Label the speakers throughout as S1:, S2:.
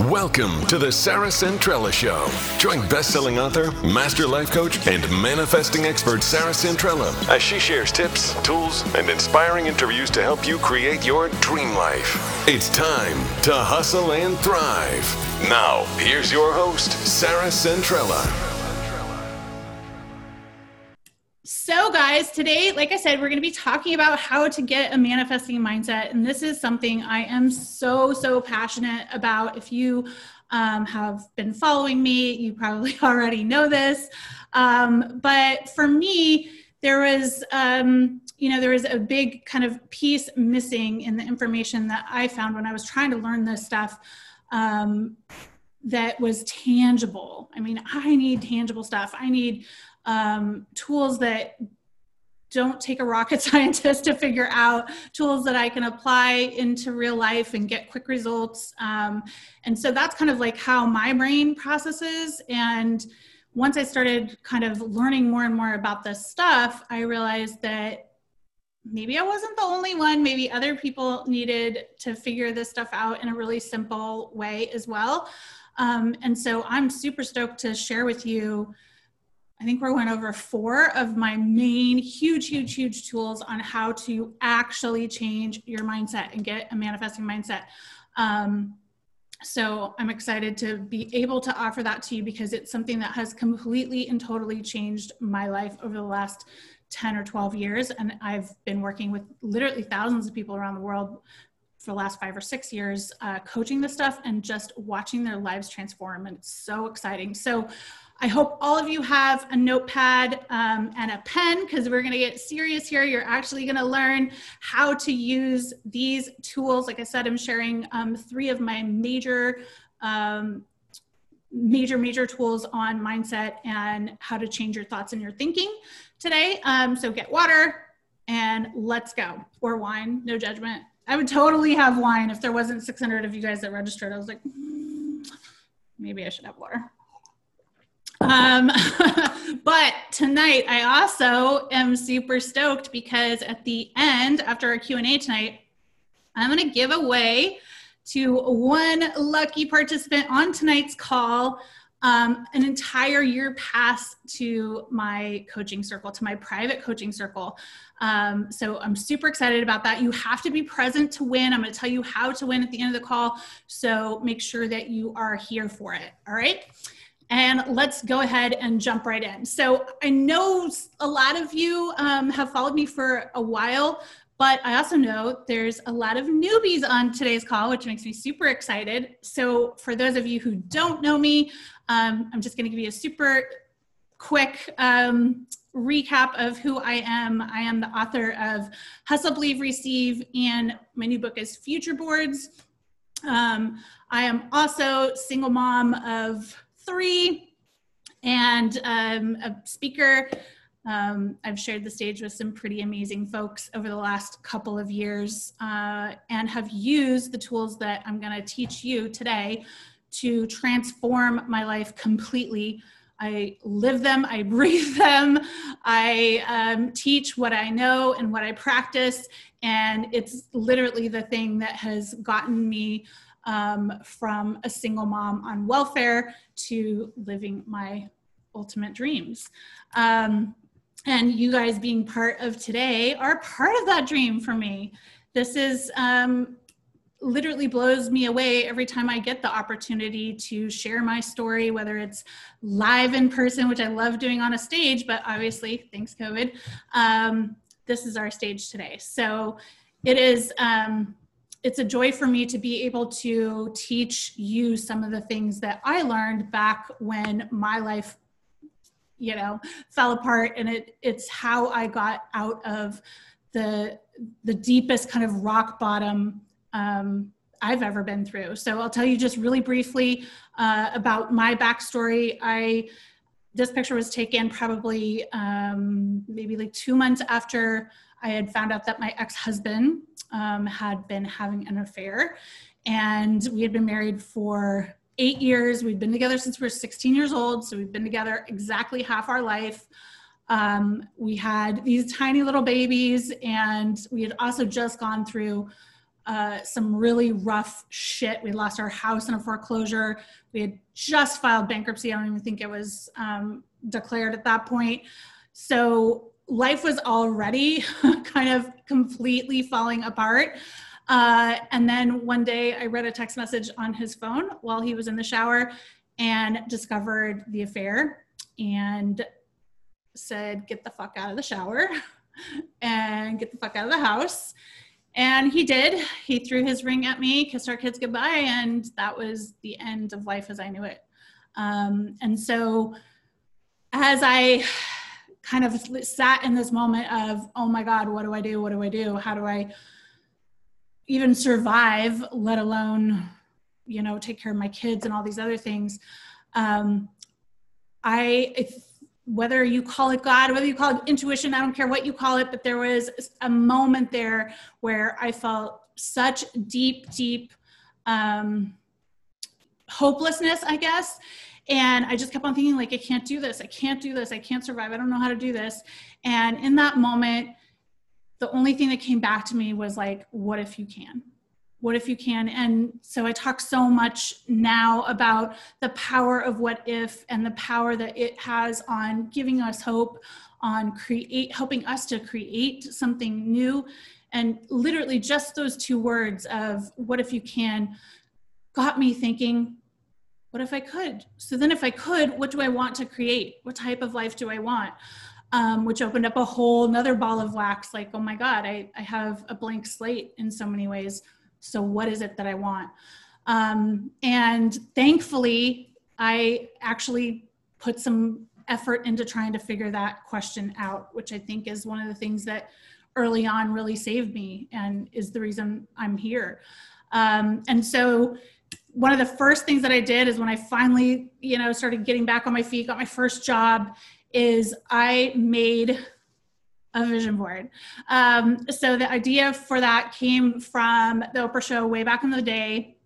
S1: Welcome to the Sarah Centrella Show. Join best-selling author, master life coach, and manifesting expert Sarah Centrella as she shares tips, tools, and inspiring interviews to help you create your dream life. It's time to hustle and thrive. Now, here's your host, Sarah Centrella.
S2: Guys, today, like I said, we're going to be talking about how to get a manifesting mindset. And this is something I am so, so passionate about. If you um, have been following me, you probably already know this. Um, but for me, there was, um, you know, there was a big kind of piece missing in the information that I found when I was trying to learn this stuff um, that was tangible. I mean, I need tangible stuff. I need um, tools that don't take a rocket scientist to figure out tools that I can apply into real life and get quick results. Um, and so that's kind of like how my brain processes. And once I started kind of learning more and more about this stuff, I realized that maybe I wasn't the only one. Maybe other people needed to figure this stuff out in a really simple way as well. Um, and so I'm super stoked to share with you I think we went over four of my main huge, huge, huge tools on how to actually change your mindset and get a manifesting mindset. Um, so I'm excited to be able to offer that to you because it's something that has completely and totally changed my life over the last 10 or 12 years. And I've been working with literally thousands of people around the world for the last five or six years, uh, coaching this stuff and just watching their lives transform. And it's so exciting. So I hope all of you have a notepad um, and a pen because we're going to get serious here. You're actually going to learn how to use these tools. Like I said, I'm sharing um, three of my major, um, major, major tools on mindset and how to change your thoughts and your thinking today. Um, so get water and let's go. Or wine, no judgment. I would totally have wine if there wasn't 600 of you guys that registered. I was like, mm, maybe I should have water. Um, but tonight I also am super stoked because at the end, after our Q&A tonight, I'm going to give away to one lucky participant on tonight's call um, an entire year pass to my coaching circle, to my private coaching circle. Um, so I'm super excited about that. You have to be present to win. I'm going to tell you how to win at the end of the call. So make sure that you are here for it. All right. And let's go ahead and jump right in. So I know a lot of you um, have followed me for a while, but I also know there's a lot of newbies on today's call, which makes me super excited. So for those of you who don't know me, um, I'm just going to give you a super quick um, recap of who I am. I am the author of Hustle, Believe, Receive, and my new book is Future Boards. Um, I am also single mom of three and um, a speaker. Um, I've shared the stage with some pretty amazing folks over the last couple of years uh, and have used the tools that I'm going to teach you today to transform my life completely. I live them, I breathe them, I um, teach what I know and what I practice, and it's literally the thing that has gotten me um, from a single mom on welfare to living my ultimate dreams. Um, and you guys being part of today are part of that dream for me. This is um, literally blows me away every time I get the opportunity to share my story, whether it's live in person, which I love doing on a stage, but obviously, thanks COVID, um, this is our stage today. So it is um, it's a joy for me to be able to teach you some of the things that I learned back when my life you know fell apart and it it's how I got out of the the deepest kind of rock bottom um, I've ever been through. So I'll tell you just really briefly uh, about my backstory. I this picture was taken probably um, maybe like two months after I had found out that my ex-husband um, had been having an affair, and we had been married for eight years. We'd been together since we were 16 years old, so we've been together exactly half our life. Um, we had these tiny little babies, and we had also just gone through uh, some really rough shit. We lost our house in a foreclosure. We had just filed bankruptcy. I don't even think it was um, declared at that point. So life was already kind of completely falling apart. Uh, and then one day I read a text message on his phone while he was in the shower and discovered the affair and said, Get the fuck out of the shower and get the fuck out of the house. And he did. He threw his ring at me, kissed our kids goodbye, and that was the end of life as I knew it. Um, and so, as I kind of sat in this moment of, oh my God, what do I do? What do I do? How do I even survive, let alone, you know, take care of my kids and all these other things? Um, I, if, whether you call it God, whether you call it intuition, I don't care what you call it, but there was a moment there where I felt such deep, deep um, hopelessness, I guess. And I just kept on thinking, like, I can't do this. I can't do this. I can't survive. I don't know how to do this. And in that moment, the only thing that came back to me was like, what if you can? what if you can and so i talk so much now about the power of what if and the power that it has on giving us hope on create helping us to create something new and literally just those two words of what if you can got me thinking what if i could so then if i could what do i want to create what type of life do i want um, which opened up a whole another ball of wax like oh my god I, I have a blank slate in so many ways so, what is it that I want? Um, and thankfully, I actually put some effort into trying to figure that question out, which I think is one of the things that early on really saved me and is the reason I'm here. Um, and so, one of the first things that I did is when I finally, you know, started getting back on my feet, got my first job, is I made a vision board. Um, so the idea for that came from the Oprah show way back in the day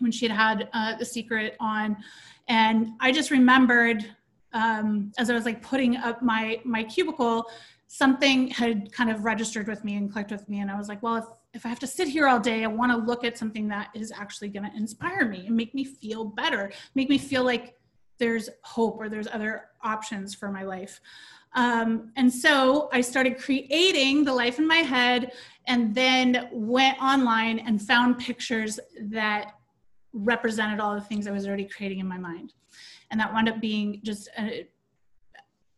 S2: when she had had uh, The Secret on. And I just remembered um, as I was like putting up my, my cubicle, something had kind of registered with me and clicked with me. And I was like, well, if, if I have to sit here all day, I want to look at something that is actually going to inspire me and make me feel better, make me feel like there's hope or there's other options for my life. Um, and so I started creating the life in my head and then went online and found pictures that represented all the things I was already creating in my mind. And that wound up being just a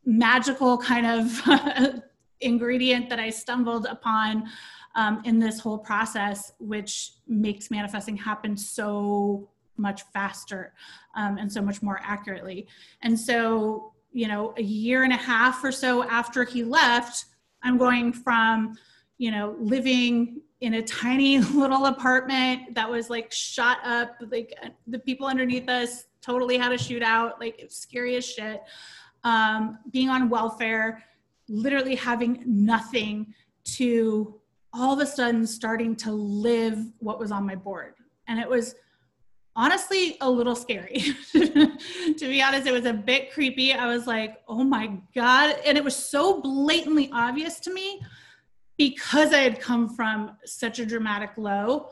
S2: magical kind of ingredient that I stumbled upon um, in this whole process, which makes manifesting happen so much faster um, and so much more accurately. And so you know, a year and a half or so after he left, I'm going from, you know, living in a tiny little apartment that was like shot up, like the people underneath us totally had a shootout, like it was scary as shit. Um, being on welfare, literally having nothing to all of a sudden starting to live what was on my board. And it was honestly a little scary. to be honest, it was a bit creepy. I was like, oh my God. And it was so blatantly obvious to me because I had come from such a dramatic low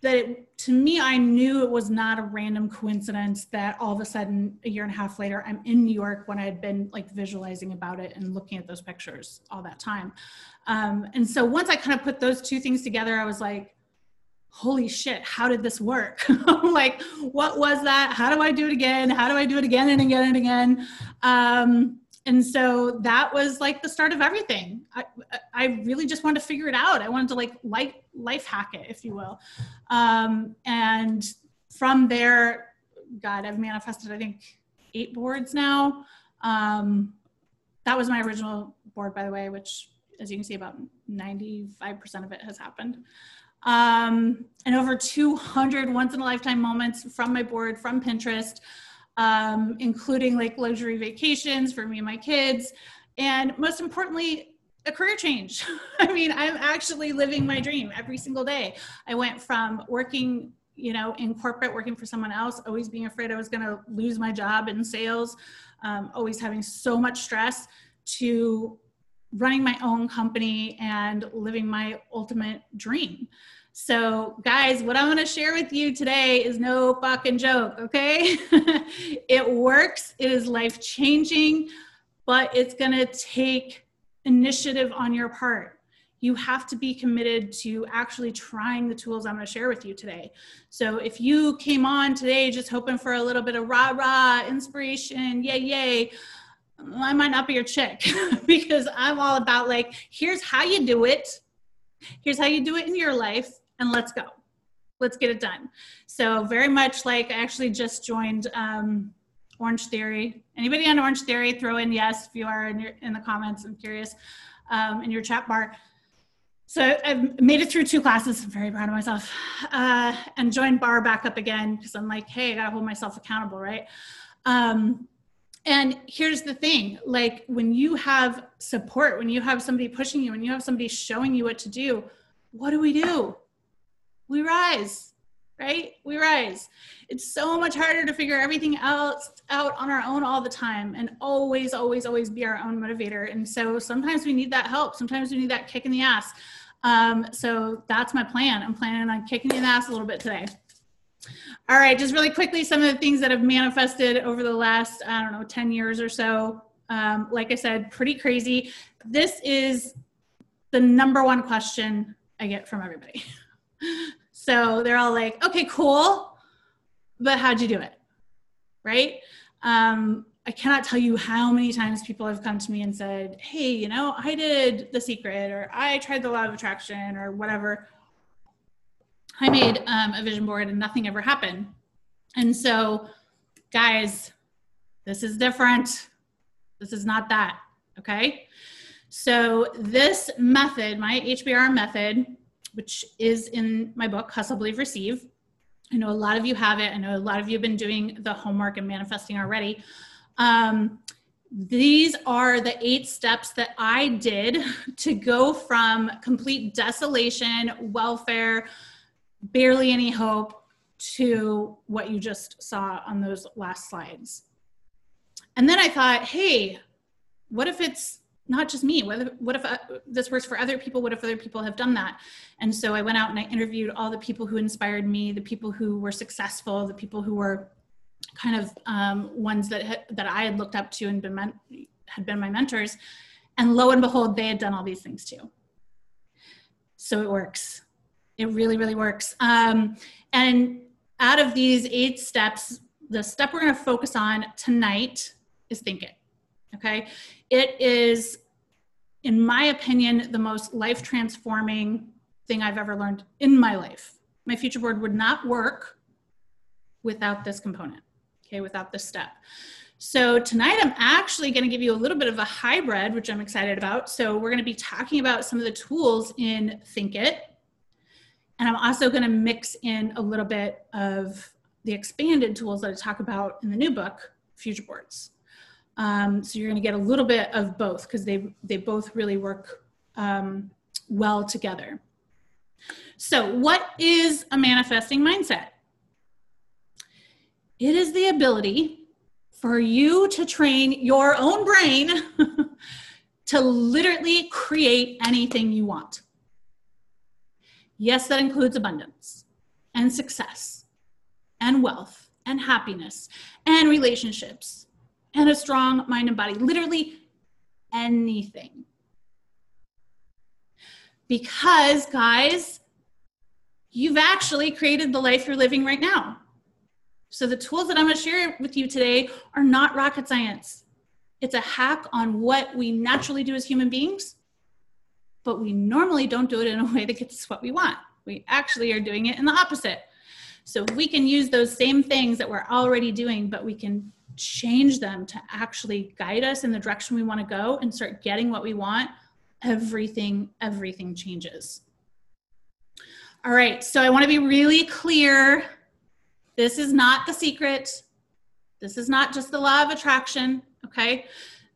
S2: that it, to me, I knew it was not a random coincidence that all of a sudden, a year and a half later, I'm in New York when I had been like visualizing about it and looking at those pictures all that time. Um, and so once I kind of put those two things together, I was like, holy shit, how did this work? like, what was that? How do I do it again? How do I do it again and again and again? Um, and so that was like the start of everything. I, I really just wanted to figure it out. I wanted to like life, life hack it, if you will. Um, and from there, God, I've manifested, I think, eight boards now. Um, that was my original board, by the way, which, as you can see, about 95% of it has happened um, and over 200 once in a lifetime moments from my board, from Pinterest, um, including like luxury vacations for me and my kids. And most importantly, a career change. I mean, I'm actually living my dream every single day. I went from working, you know, in corporate, working for someone else, always being afraid I was going to lose my job in sales, um, always having so much stress, to running my own company and living my ultimate dream. So, guys, what I'm going to share with you today is no fucking joke, okay? it works, it is life changing, but it's going to take initiative on your part. You have to be committed to actually trying the tools I'm going to share with you today. So, if you came on today just hoping for a little bit of rah rah inspiration, yay, yay, I might not be your chick because I'm all about like, here's how you do it. Here's how you do it in your life and let's go. Let's get it done. So very much like I actually just joined um, Orange Theory. Anybody on Orange Theory, throw in yes if you are in, your, in the comments. I'm curious um, in your chat barre. So I've made it through two classes. I'm very proud of myself. Uh, and joined bar back up again because I'm like, hey, I gotta hold myself accountable, right? Um, and here's the thing like when you have support, when you have somebody pushing you, when you have somebody showing you what to do, what do we do? we rise, right? We rise. It's so much harder to figure everything else out on our own all the time and always, always, always be our own motivator. And so sometimes we need that help. Sometimes we need that kick in the ass. Um, so that's my plan. I'm planning on kicking in the ass a little bit today. All right, just really quickly, some of the things that have manifested over the last, I don't know, 10 years or so. Um, like I said, pretty crazy. This is the number one question I get from everybody. So they're all like, okay, cool, but how'd you do it? Right? Um, I cannot tell you how many times people have come to me and said, hey, you know, I did The Secret or I tried the law of attraction or whatever. I made um, a vision board and nothing ever happened. And so, guys, this is different. This is not that. Okay. So, this method, my HBR method, which is in my book, Hustle, Believe, Receive. I know a lot of you have it. I know a lot of you have been doing the homework and manifesting already. Um, these are the eight steps that I did to go from complete desolation, welfare, barely any hope to what you just saw on those last slides. And then I thought, hey, what if it's not just me. What if, what if uh, this works for other people? What if other people have done that? And so i went out and i interviewed all the people who inspired me the people who were successful the people who were kind of um, ones that ha- that i had looked up to and been men- had been my mentors. And lo and behold they had done all these things too. So it works. It really really works. Um, and out of these eight steps the step we're going to focus on tonight is think it okay? It is in my opinion the most life transforming thing i've ever learned in my life. My future board would not work without this component okay? Without this step. So tonight i'm actually going to give you a little bit of a hybrid which i'm excited about. So we're going to be talking about some of the tools in think it. And i'm also going to mix in a little bit of the expanded tools that i talk about in the new book future boards um, so you're going to get a little bit of both because they they both really work um, well together. So what is a manifesting mindset? It is the ability for you to train your own brain to literally create anything you want. Yes, that includes abundance and success and wealth and happiness and relationships and a strong mind and body, literally anything. Because, guys, you've actually created the life you're living right now. So, the tools that I'm going to share with you today are not rocket science. It's a hack on what we naturally do as human beings, but we normally don't do it in a way that gets us what we want. We actually are doing it in the opposite. So, we can use those same things that we're already doing, but we can change them to actually guide us in the direction we want to go and start getting what we want, everything, everything changes. All right, so I want to be really clear. This is not the secret. This is not just the law of attraction, okay?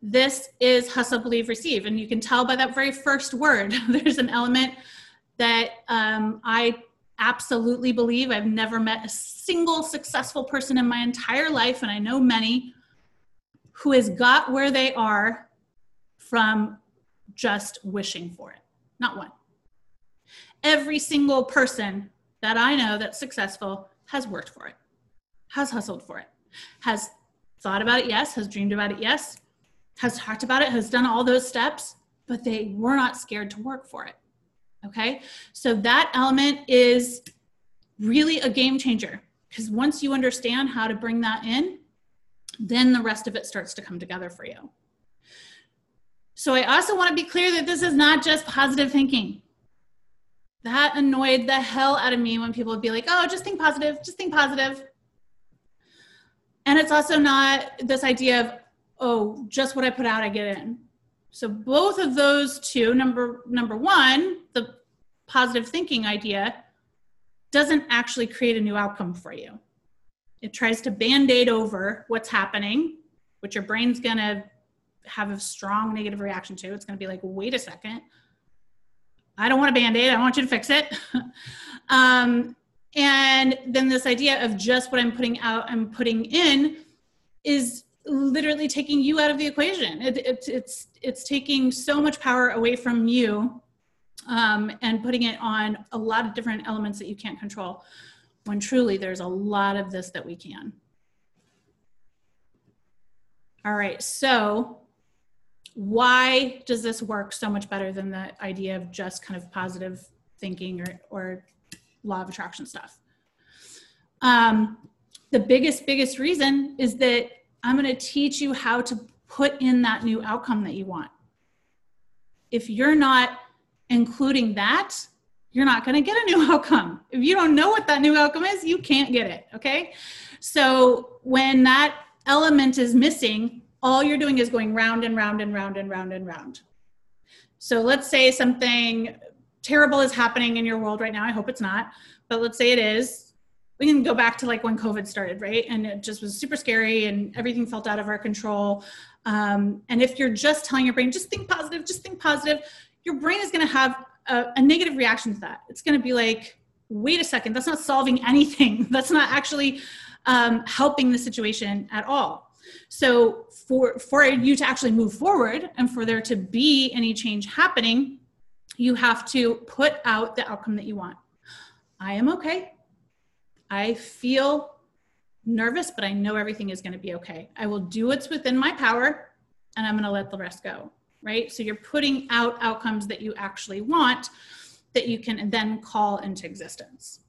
S2: This is hustle, believe, receive. And you can tell by that very first word, there's an element that um, I absolutely believe I've never met a single successful person in my entire life, and I know many, who has got where they are from just wishing for it. Not one. every single person that I know that's successful has worked for it, has hustled for it, has thought about it, yes, has dreamed about it, yes, has talked about it, has done all those steps, but they were not scared to work for it. Okay, so that element is really a game changer because once you understand how to bring that in, then the rest of it starts to come together for you. So I also want to be clear that this is not just positive thinking. That annoyed the hell out of me when people would be like, oh, just think positive, just think positive. And it's also not this idea of, oh, just what I put out, I get in. So both of those two, number number one, the positive thinking idea, doesn't actually create a new outcome for you. It tries to band-aid over what's happening, which your brain's gonna have a strong negative reaction to. It's gonna be like, wait a second. I don't want a band-aid, I want you to fix it. um, and then this idea of just what I'm putting out, I'm putting in is literally taking you out of the equation. It, it, it's it's taking so much power away from you um, and putting it on a lot of different elements that you can't control. When truly there's a lot of this that we can. All right, so why does this work so much better than the idea of just kind of positive thinking or, or law of attraction stuff? Um, the biggest, biggest reason is that I'm going to teach you how to put in that new outcome that you want. If you're not including that, you're not going to get a new outcome. If you don't know what that new outcome is, you can't get it. Okay. So when that element is missing, all you're doing is going round and round and round and round and round. So let's say something terrible is happening in your world right now. I hope it's not, but let's say it is we can go back to like when COVID started, right? And it just was super scary and everything felt out of our control. Um, and if you're just telling your brain, just think positive, just think positive, your brain is going to have a, a negative reaction to that. It's going to be like, wait a second, that's not solving anything. That's not actually um, helping the situation at all. So for for you to actually move forward and for there to be any change happening, you have to put out the outcome that you want. I am okay. I feel nervous, but I know everything is going to be okay. I will do what's within my power and I'm going to let the rest go, right? So you're putting out outcomes that you actually want that you can then call into existence.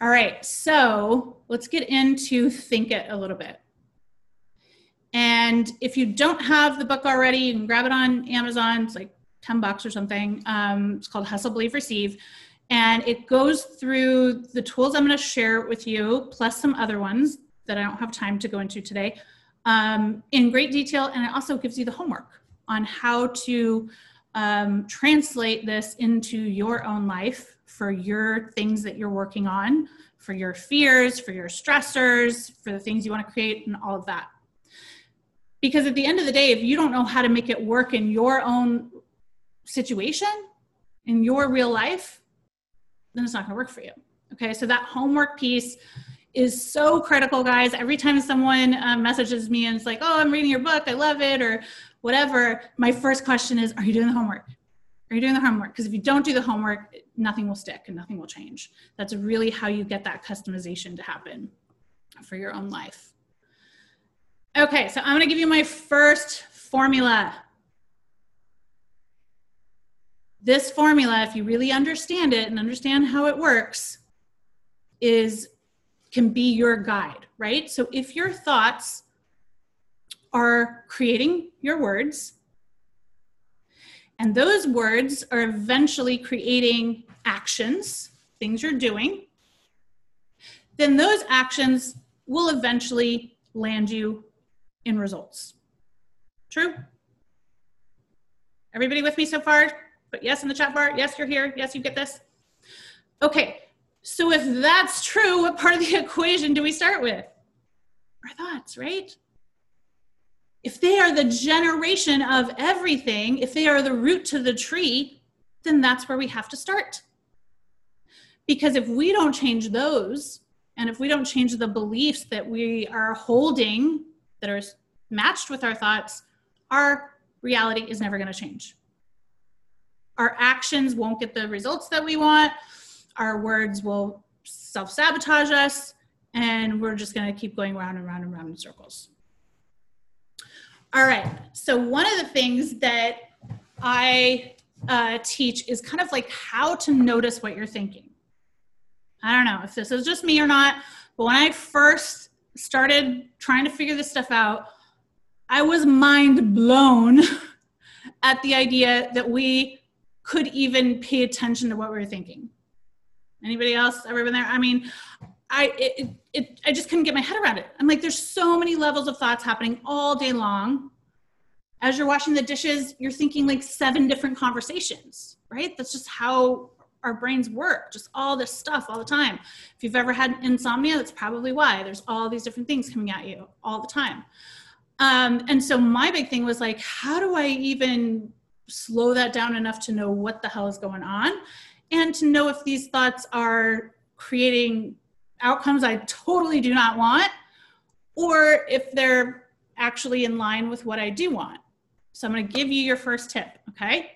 S2: All right, so let's get into Think It a little bit. And if you don't have the book already, you can grab it on Amazon. It's like 10 bucks or something. Um, it's called Hustle, Believe, Receive. And it goes through the tools I'm going to share with you, plus some other ones that I don't have time to go into today, um, in great detail. And it also gives you the homework on how to um, translate this into your own life for your things that you're working on, for your fears, for your stressors, for the things you want to create, and all of that. Because at the end of the day, if you don't know how to make it work in your own situation in your real life, then it's not going to work for you. Okay, so that homework piece is so critical, guys. Every time someone uh, messages me and it's like, "Oh, I'm reading your book, I love it," or whatever, my first question is, "Are you doing the homework? Are you doing the homework?" Because if you don't do the homework, nothing will stick and nothing will change. That's really how you get that customization to happen for your own life. Okay, so I'm going to give you my first formula this formula, if you really understand it and understand how it works, is can be your guide, right? So if your thoughts are creating your words, and those words are eventually creating actions, things you're doing, then those actions will eventually land you in results. True? Everybody with me so far? But yes in the chat bar. Yes, you're here. Yes, you get this. Okay, so if that's true, what part of the equation do we start with? Our thoughts, right? If they are the generation of everything, if they are the root to the tree, then that's where we have to start. Because if we don't change those, and if we don't change the beliefs that we are holding that are matched with our thoughts, our reality is never going to change our actions won't get the results that we want. Our words will self sabotage us, and we're just going to keep going round and round and round in circles. All right. So, one of the things that I uh, teach is kind of like how to notice what you're thinking. I don't know if this is just me or not, but when I first started trying to figure this stuff out, I was mind blown at the idea that we could even pay attention to what we were thinking. Anybody else ever been there? I mean, I it, it I just couldn't get my head around it. I'm like, there's so many levels of thoughts happening all day long. As you're washing the dishes, you're thinking like seven different conversations, right? That's just how our brains work, just all this stuff all the time. If you've ever had insomnia, that's probably why. There's all these different things coming at you all the time. Um, and so my big thing was like, how do I even slow that down enough to know what the hell is going on and to know if these thoughts are creating outcomes I totally do not want or if they're actually in line with what I do want. So I'm going to give you your first tip, okay?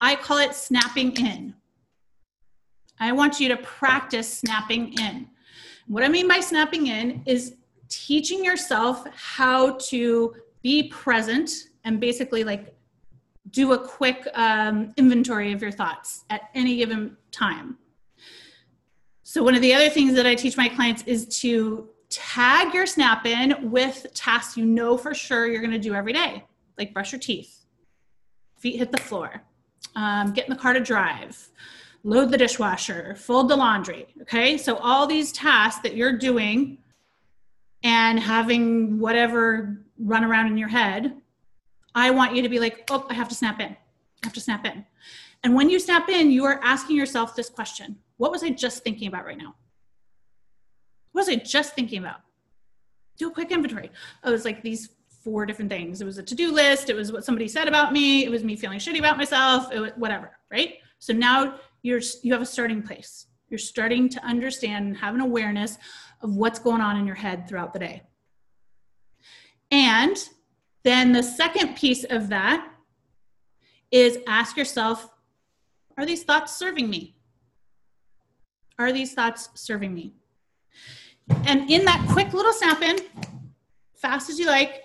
S2: I call it snapping in. I want you to practice snapping in. What I mean by snapping in is teaching yourself how to be present and basically like do a quick um, inventory of your thoughts at any given time. So, one of the other things that I teach my clients is to tag your snap in with tasks you know for sure you're going to do every day, like brush your teeth, feet hit the floor, um, get in the car to drive, load the dishwasher, fold the laundry. Okay, so all these tasks that you're doing and having whatever run around in your head I want you to be like, oh, I have to snap in. I have to snap in. And when you snap in, you are asking yourself this question What was I just thinking about right now? What was I just thinking about? Do a quick inventory. Oh, it was like these four different things. It was a to do list. It was what somebody said about me. It was me feeling shitty about myself. It was whatever, right? So now you're you have a starting place. You're starting to understand and have an awareness of what's going on in your head throughout the day. And then the second piece of that is ask yourself are these thoughts serving me? Are these thoughts serving me? And in that quick little snap in, fast as you like,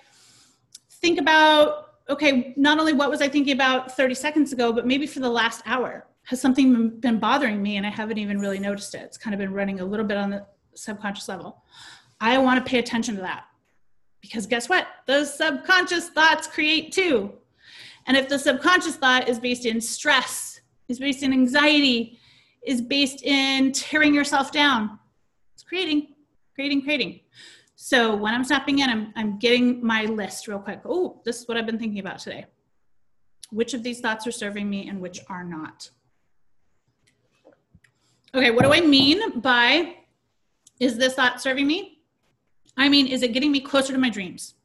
S2: think about okay, not only what was I thinking about 30 seconds ago, but maybe for the last hour. Has something been bothering me and I haven't even really noticed it? It's kind of been running a little bit on the subconscious level. I want to pay attention to that. Because guess what? Those subconscious thoughts create too. And if the subconscious thought is based in stress, is based in anxiety, is based in tearing yourself down, it's creating, creating, creating. So when I'm snapping in, I'm, I'm getting my list real quick. Oh, this is what I've been thinking about today. Which of these thoughts are serving me and which are not? Okay, what do I mean by is this thought serving me? I mean, is it getting me closer to my dreams?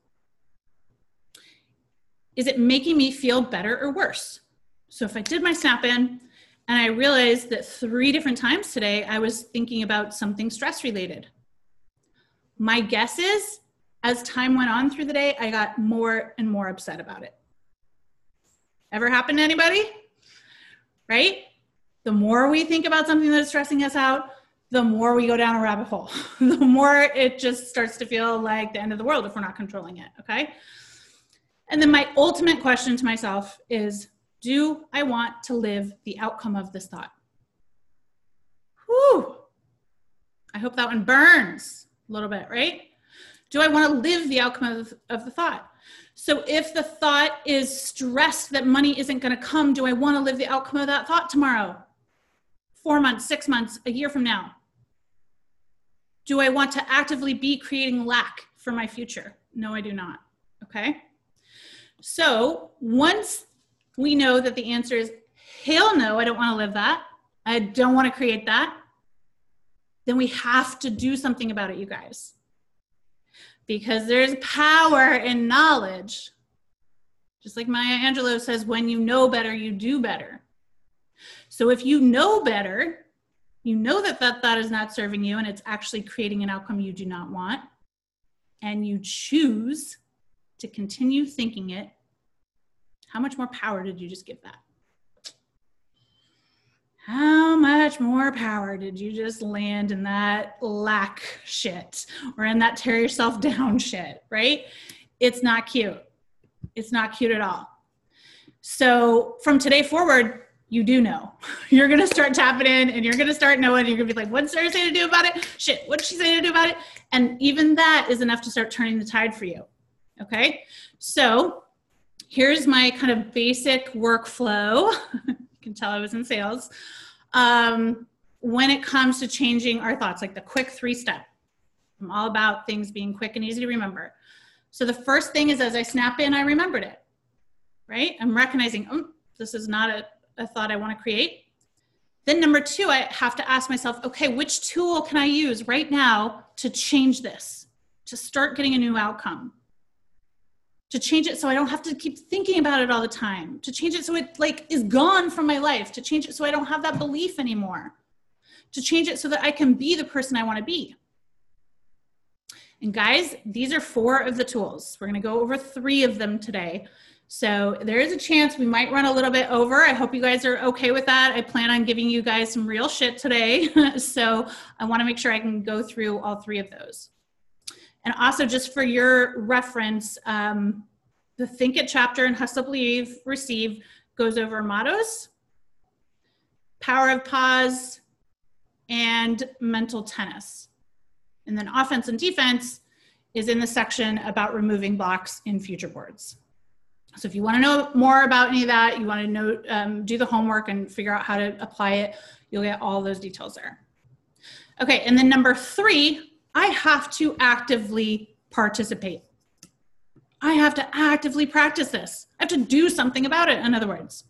S2: Is it making me feel better or worse? So if I did my snap in and I realized that three different times today I was thinking about something stress related. My guess is as time went on through the day, I got more and more upset about it. Ever happened to anybody? Right? The more we think about something that's stressing us out, the more we go down a rabbit hole, the more it just starts to feel like the end of the world if we're not controlling it. Okay. And then my ultimate question to myself is Do I want to live the outcome of this thought? Whew. I hope that one burns a little bit, right? Do I want to live the outcome of, of the thought? So if the thought is stressed that money isn't going to come, do I want to live the outcome of that thought tomorrow? Four months, six months, a year from now? Do I want to actively be creating lack for my future? No, I do not. Okay. So once we know that the answer is hell no, I don't want to live that, I don't want to create that, then we have to do something about it, you guys. Because there's power in knowledge. Just like Maya Angelou says, when you know better, you do better. So if you know better, you know that that thought is not serving you and it's actually creating an outcome you do not want, and you choose to continue thinking it, how much more power did you just give that? how much more power did you just land in that lack shit or in that tear yourself down shit, right? It's not cute. It's not cute at all. So from today forward, you do know. You're gonna start tapping in and you're gonna start knowing. You're gonna be like, what's Sarah saying to do about it? Shit, what's she saying to do about it? And even that is enough to start turning the tide for you. Okay. So here's my kind of basic workflow. you can tell I was in sales. Um, when it comes to changing our thoughts, like the quick three step, I'm all about things being quick and easy to remember. So the first thing is as I snap in, I remembered it, right? I'm recognizing, oh, this is not a, a thought I want to create. Then number two, I have to ask myself, okay, which tool can I use right now to change this, to start getting a new outcome? to change it so I don't have to keep thinking about it all the time, to change it so it like is gone from my life, to change it so I don't have that belief anymore, to change it so that I can be the person I want to be. And guys, these are four of the tools. We're going to go over three of them today. So there is a chance we might run a little bit over. I hope you guys are okay with that. I plan on giving you guys some real shit today. so I want to make sure I can go through all three of those. And also, just for your reference, um, the Think It chapter in Hustle Believe Receive goes over mottos, power of pause, and mental tennis. And then offense and defense is in the section about removing blocks in future boards. So if you want to know more about any of that, you want to know, um, do the homework and figure out how to apply it, you'll get all those details there. Okay, and then number three I have to actively participate. I have to actively practice this. I have to do something about it, in other words.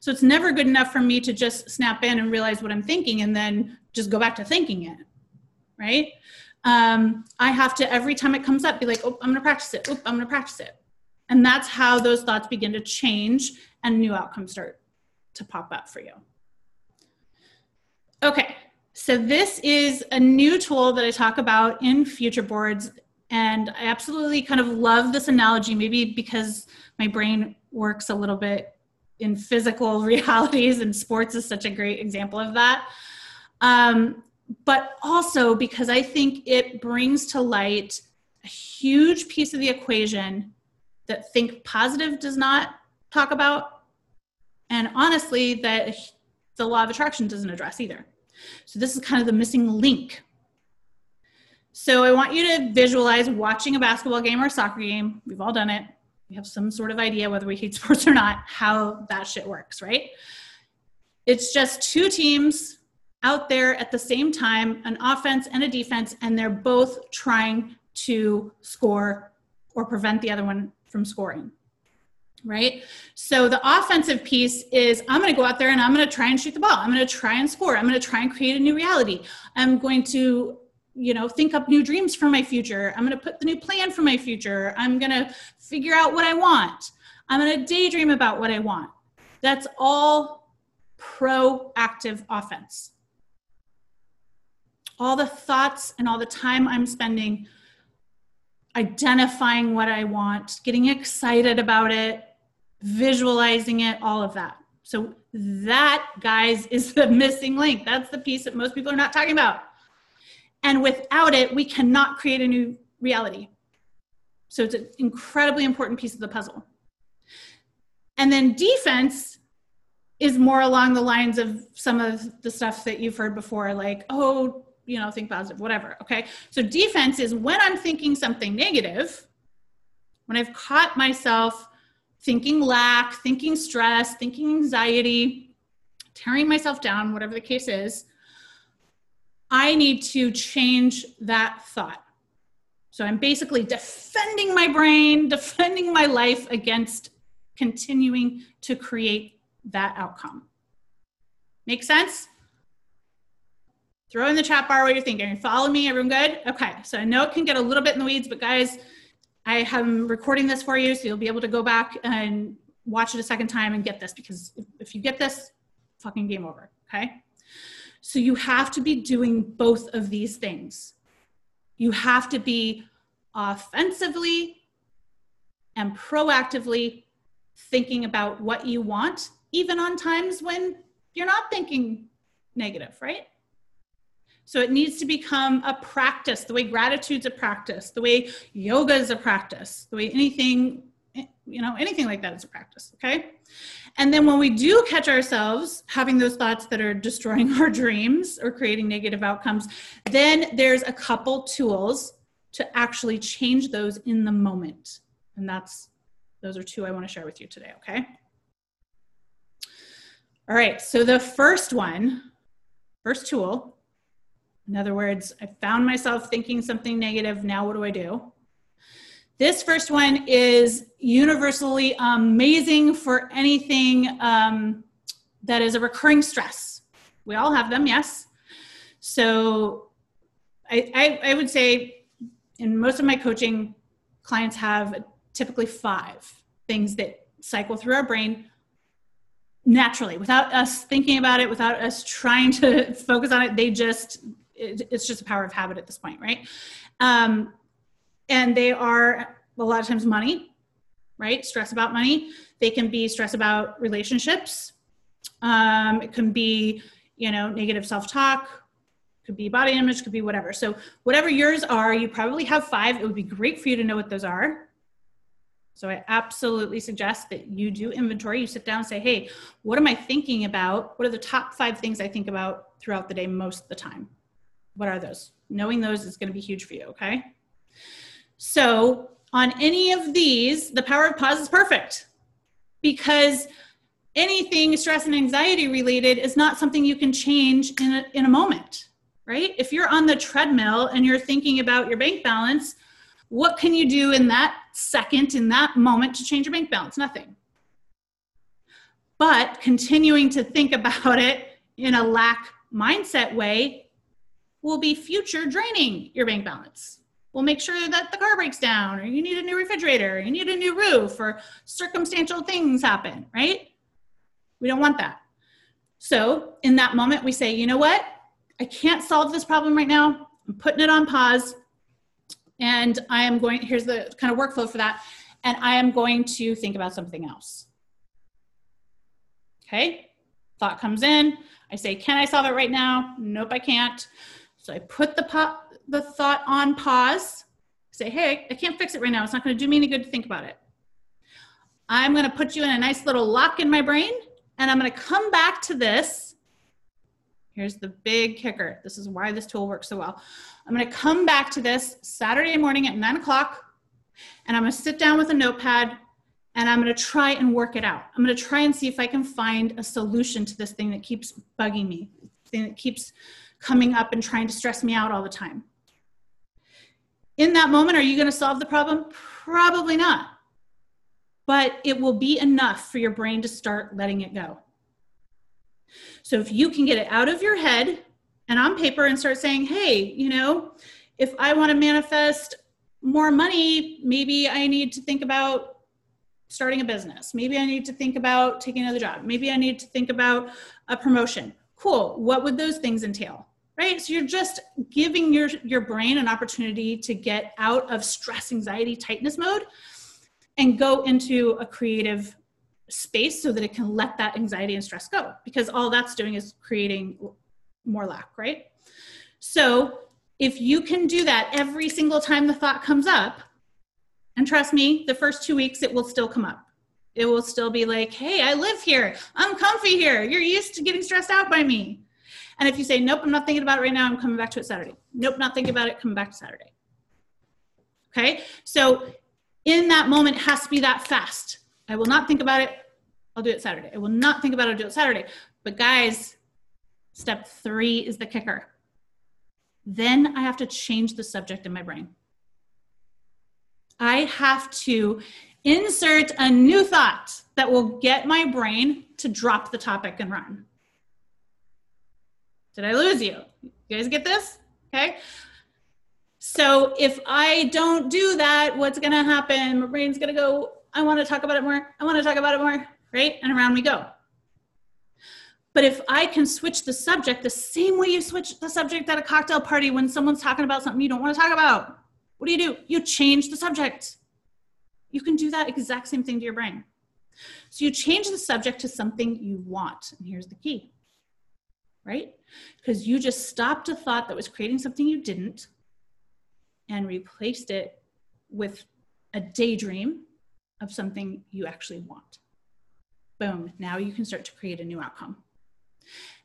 S2: So it's never good enough for me to just snap in and realize what I'm thinking and then just go back to thinking it, right? Um, I have to, every time it comes up, be like, oh, I'm gonna practice it. Oh, I'm gonna practice it. And that's how those thoughts begin to change and new outcomes start to pop up for you. Okay, so this is a new tool that I talk about in future boards. And I absolutely kind of love this analogy, maybe because my brain works a little bit in physical realities, and sports is such a great example of that. Um, but also because I think it brings to light a huge piece of the equation that Think Positive does not talk about, and honestly, that the law of attraction doesn't address either. So this is kind of the missing link. So I want you to visualize watching a basketball game or a soccer game. We've all done it. We have some sort of idea whether we hate sports or not, how that shit works, right? It's just two teams out there at the same time, an offense and a defense, and they're both trying to score or prevent the other one from scoring right? So the offensive piece is I'm going to go out there and I'm going to try and shoot the ball. I'm going to try and score. I'm going to try and create a new reality. I'm going to you know think up new dreams for my future i'm going to put the new plan for my future i'm going to figure out what i want i'm going to daydream about what i want that's all proactive offense all the thoughts and all the time i'm spending identifying what i want getting excited about it visualizing it, all of that. So that, guys, is the missing link. That's the piece that most people are not talking about. And without it, we cannot create a new reality. So it's an incredibly important piece of the puzzle. And then defense is more along the lines of some of the stuff that you've heard before, like, oh, you know, think positive, whatever. Okay. So defense is when I'm thinking something negative, when I've caught myself thinking lack, thinking stress, thinking anxiety, tearing myself down, whatever the case is, I need to change that thought. So I'm basically defending my brain, defending my life against continuing to create that outcome. Make sense? Throw in the chat bar what you're thinking. Follow me, everyone good? Okay, so I know it can get a little bit in the weeds, but guys, I am recording this for you, so you'll be able to go back and watch it a second time and get this because if, you get this, fucking game over. Okay. So you have to be doing both of these things. You have to be offensively and proactively thinking about what you want, even on times when you're not thinking negative, right? So it needs to become a practice, the way gratitude's a practice, the way yoga is a practice, the way anything, eh, you know, anything like that is a practice, okay? And then when we do catch ourselves having those thoughts that are destroying our dreams or creating negative outcomes, then there's a couple tools to actually change those in the moment. And that's those are two I want to share with you today, okay? All right, so the first one, first tool, in other words, I found myself thinking something negative, now what do I do? This first one is universally amazing for anything um, that is a recurring stress. We all have them, yes. So I, I, I would say in most of my coaching, clients have typically five things that cycle through our brain naturally without us thinking about it, without us trying to focus on it. They just, it, it's just a power of habit at this point, right? Um, and they are a lot of times money, right? Stress about money. They can be stress about relationships. Um, it can be, you know, negative self-talk. Could be body image. Could be whatever. So whatever yours are, you probably have five. It would be great for you to know what those are. So I absolutely suggest that you do inventory. You sit down and say, hey, what am I thinking about? What are the top five things I think about throughout the day most of the time? What are those? Knowing those is going to be huge for you, okay? So on any of these, the power of pause is perfect because anything stress and anxiety related is not something you can change in a, in a moment, right? If you're on the treadmill and you're thinking about your bank balance, what can you do in that second, in that moment to change your bank balance? Nothing. But continuing to think about it in a lack mindset way will be future draining your bank balance. We'll make sure that the car breaks down or you need a new refrigerator or you need a new roof or circumstantial things happen right? We don't want that. So in that moment we say you know what? I can't solve this problem right now. I'm putting it on pause and i am going here's the kind of workflow for that and i am going to think about something else. Okay? Thought comes in. I say can i solve it right now? Nope i can't so i put the the thought on pause. Say, hey, I can't fix it right now. It's not going to do me any good to think about it. I'm going to put you in a nice little lock in my brain, and I'm going to come back to this. Here's the big kicker. This is why this tool works so well. I'm going to come back to this Saturday morning at nine o'clock, and I'm going to sit down with a notepad and I'm going to try and work it out. I'm going to try and see if I can find a solution to this thing that keeps bugging me, thing that keeps coming up and trying to stress me out all the time in that moment, are you going to solve the problem? Probably not. But it will be enough for your brain to start letting it go. So if you can get it out of your head and on paper and start saying, hey, you know, if I want to manifest more money, maybe I need to think about starting a business. Maybe I need to think about taking another job. Maybe I need to think about a promotion. Cool. What would those things entail? Right? So you're just giving your your brain an opportunity to get out of stress anxiety tightness mode and go into a creative space so that it can let that anxiety and stress go because all that's doing is creating more lack right? So if you can do that every single time the thought comes up and trust me the first two weeks it will still come up. It will still be like hey i live here. I'm comfy here. You're used to getting stressed out by me and if you say, nope, I'm not thinking about it right now, I'm coming back to it Saturday. Nope, not thinking about it, coming back to Saturday. Okay, so in that moment, it has to be that fast. I will not think about it, I'll do it Saturday. I will not think about it, I'll do it Saturday. But guys, step three is the kicker. Then I have to change the subject in my brain. I have to insert a new thought that will get my brain to drop the topic and run. Did I lose you? You guys get this? Okay. So if I don't do that, what's going to happen? My brain's going to go, I want to talk about it more. I want to talk about it more. Right. And around we go. But if I can switch the subject the same way you switch the subject at a cocktail party when someone's talking about something you don't want to talk about, what do you do? You change the subject. You can do that exact same thing to your brain. So you change the subject to something you want. And here's the key right? Because you just stopped a thought that was creating something you didn't and replaced it with a daydream of something you actually want. Boom, now you can start to create a new outcome.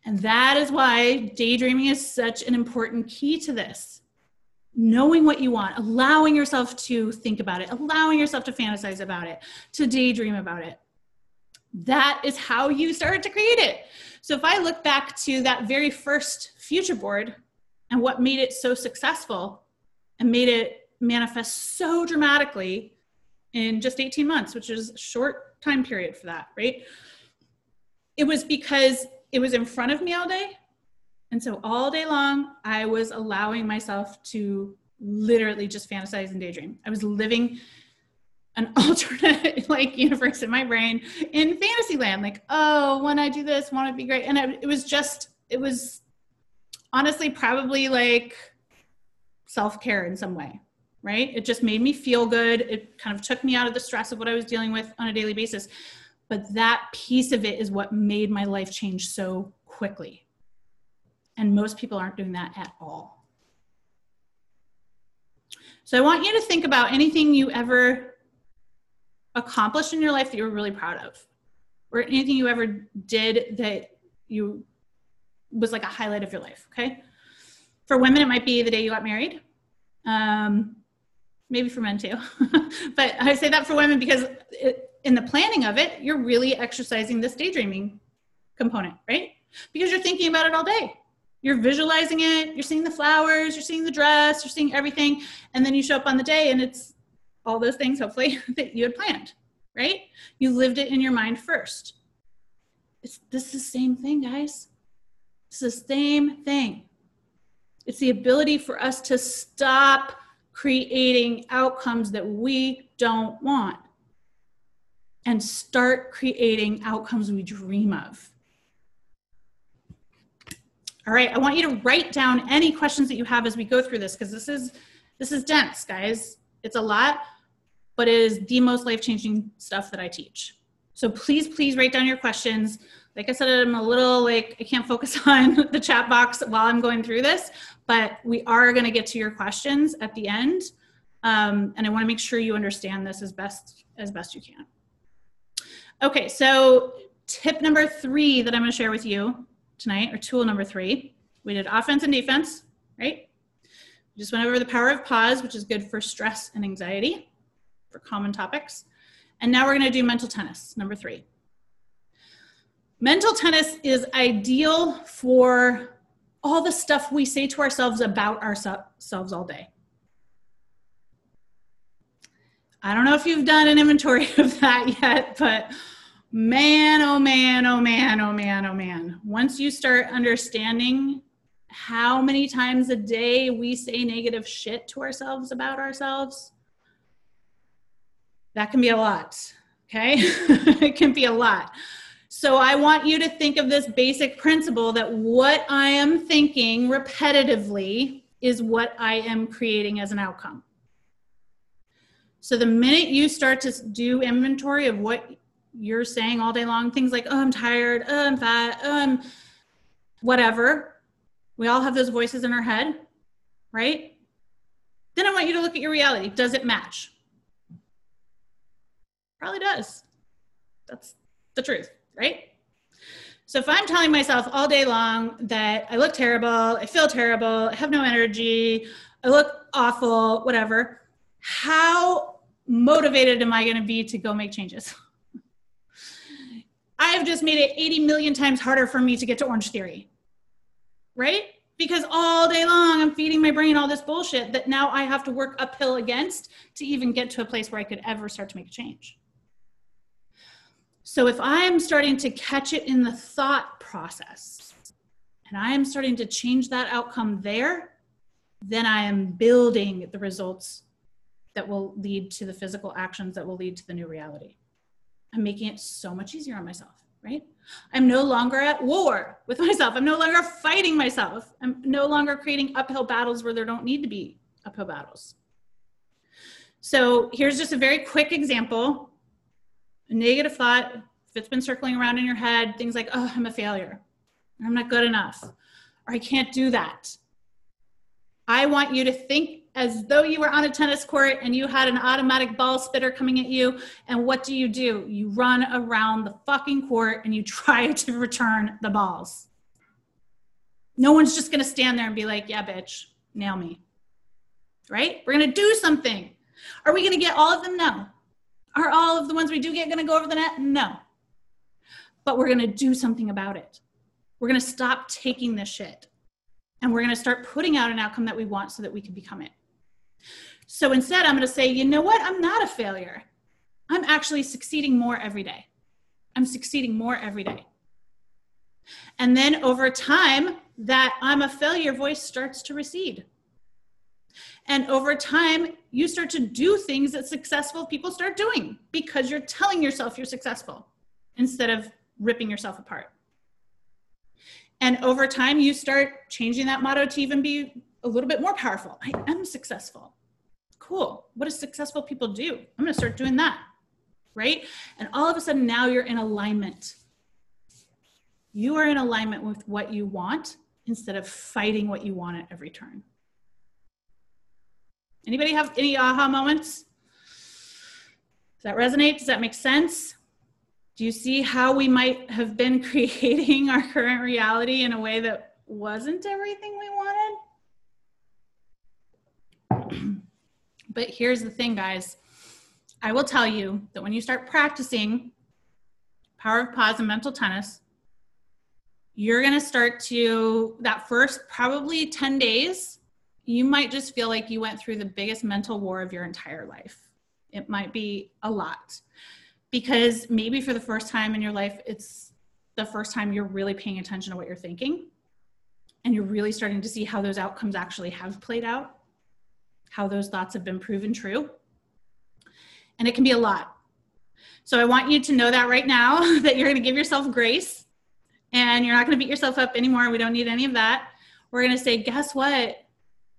S2: And that is why daydreaming is such an important key to this. Knowing what you want, allowing yourself to think about it, allowing yourself to fantasize about it, to daydream about it. That is how you start to create it. So if I look back to that very first future board and what made it so successful and made it manifest so dramatically in just 18 months, which is a short time period for that, right? It was because it was in front of me all day. And so all day long, I was allowing myself to literally just fantasize and daydream. I was living an alternate like universe in my brain in fantasy land. Like, oh, when I do this, want to be great. And it was just, it was honestly probably like self care in some way, right? It just made me feel good. It kind of took me out of the stress of what I was dealing with on a daily basis. But that piece of it is what made my life change so quickly. And most people aren't doing that at all. So I want you to think about anything you ever accomplished in your life that you were really proud of, or anything you ever did that you was like a highlight of your life. Okay. For women, it might be the day you got married. Um, maybe for men too. but I say that for women because it, in the planning of it, you're really exercising this daydreaming component, right? Because you're thinking about it all day. You're visualizing it, you're seeing the flowers, you're seeing the dress, you're seeing everything. And then you show up on the day and it's all those things, hopefully, that you had planned, right? You lived it in your mind first. It's, this is the same thing, guys. It's the same thing. It's the ability for us to stop creating outcomes that we don't want and start creating outcomes we dream of. All right, I want you to write down any questions that you have as we go through this because this is this is dense, guys. It's a lot, but it is the most life-changing stuff that I teach. So please, please write down your questions. Like I said, I'm a little like I can't focus on the chat box while I'm going through this, but we are going to get to your questions at the end, um, and I want to make sure you understand this as best as best you can. Okay, so tip number three that I'm going to share with you tonight, or tool number three, we did offense and defense, right? We just went over the power of pause, which is good for stress and anxiety, for common topics. And now we're going to do mental tennis, number three. Mental tennis is ideal for all the stuff we say to ourselves about ourselves all day. I don't know if you've done an inventory of that yet, but man, oh man, oh man, oh man, oh man. Once you start understanding how many times a day we say negative shit to ourselves about ourselves, that can be a lot. Okay. it can be a lot. So I want you to think of this basic principle that what I am thinking repetitively is what I am creating as an outcome. So the minute you start to do inventory of what you're saying all day long, things like, oh, I'm tired, oh, I'm fat, oh, I'm whatever. We all have those voices in our head, right? Then I want you to look at your reality. Does it match? Probably does. That's the truth, right? So if I'm telling myself all day long that I look terrible, I feel terrible, I have no energy, I look awful, whatever, how motivated am I going to be to go make changes? I have just made it 80 million times harder for me to get to Orange Theory, right? Because all day long I'm feeding my brain all this bullshit that now I have to work uphill against to even get to a place where I could ever start to make a change. So if I'm starting to catch it in the thought process and I am starting to change that outcome there, then I am building the results that will lead to the physical actions that will lead to the new reality. I'm making it so much easier on myself, right? I'm no longer at war with myself. I'm no longer fighting myself. I'm no longer creating uphill battles where there don't need to be uphill battles. So here's just a very quick example. Negative thought, if it's been circling around in your head, things like, oh, I'm a failure. I'm not good enough, or I can't do that. I want you to think as though you were on a tennis court and you had an automatic ball spitter coming at you. And what do you do? You run around the fucking court and you try to return the balls. No one's just gonna stand there and be like, yeah, bitch, nail me. Right? We're gonna do something. Are we gonna get all of them? No. Are all of the ones we do get gonna go over the net? No. But we're gonna do something about it. We're gonna stop taking this shit and we're gonna start putting out an outcome that we want so that we can become it. So instead, I'm going to say, you know what? I'm not a failure. I'm actually succeeding more every day. I'm succeeding more every day. And then over time, that I'm a failure voice starts to recede. And over time, you start to do things that successful people start doing because you're telling yourself you're successful instead of ripping yourself apart. And over time, you start changing that motto to even be a little bit more powerful. I am successful cool. What do successful people do? I'm going to start doing that. Right. And all of a sudden now you're in alignment. You are in alignment with what you want instead of fighting what you want at every turn. Anybody have any aha moments? Does that resonate? Does that make sense? Do you see how we might have been creating our current reality in a way that wasn't everything we wanted? But here's the thing, guys. I will tell you that when you start practicing power of pause and mental tennis, you're going to start to, that first probably 10 days, you might just feel like you went through the biggest mental war of your entire life. It might be a lot because maybe for the first time in your life, it's the first time you're really paying attention to what you're thinking and you're really starting to see how those outcomes actually have played out how those thoughts have been proven true. And it can be a lot. So I want you to know that right now that you're going to give yourself grace and you're not going to beat yourself up anymore. We don't need any of that. We're going to say, guess what?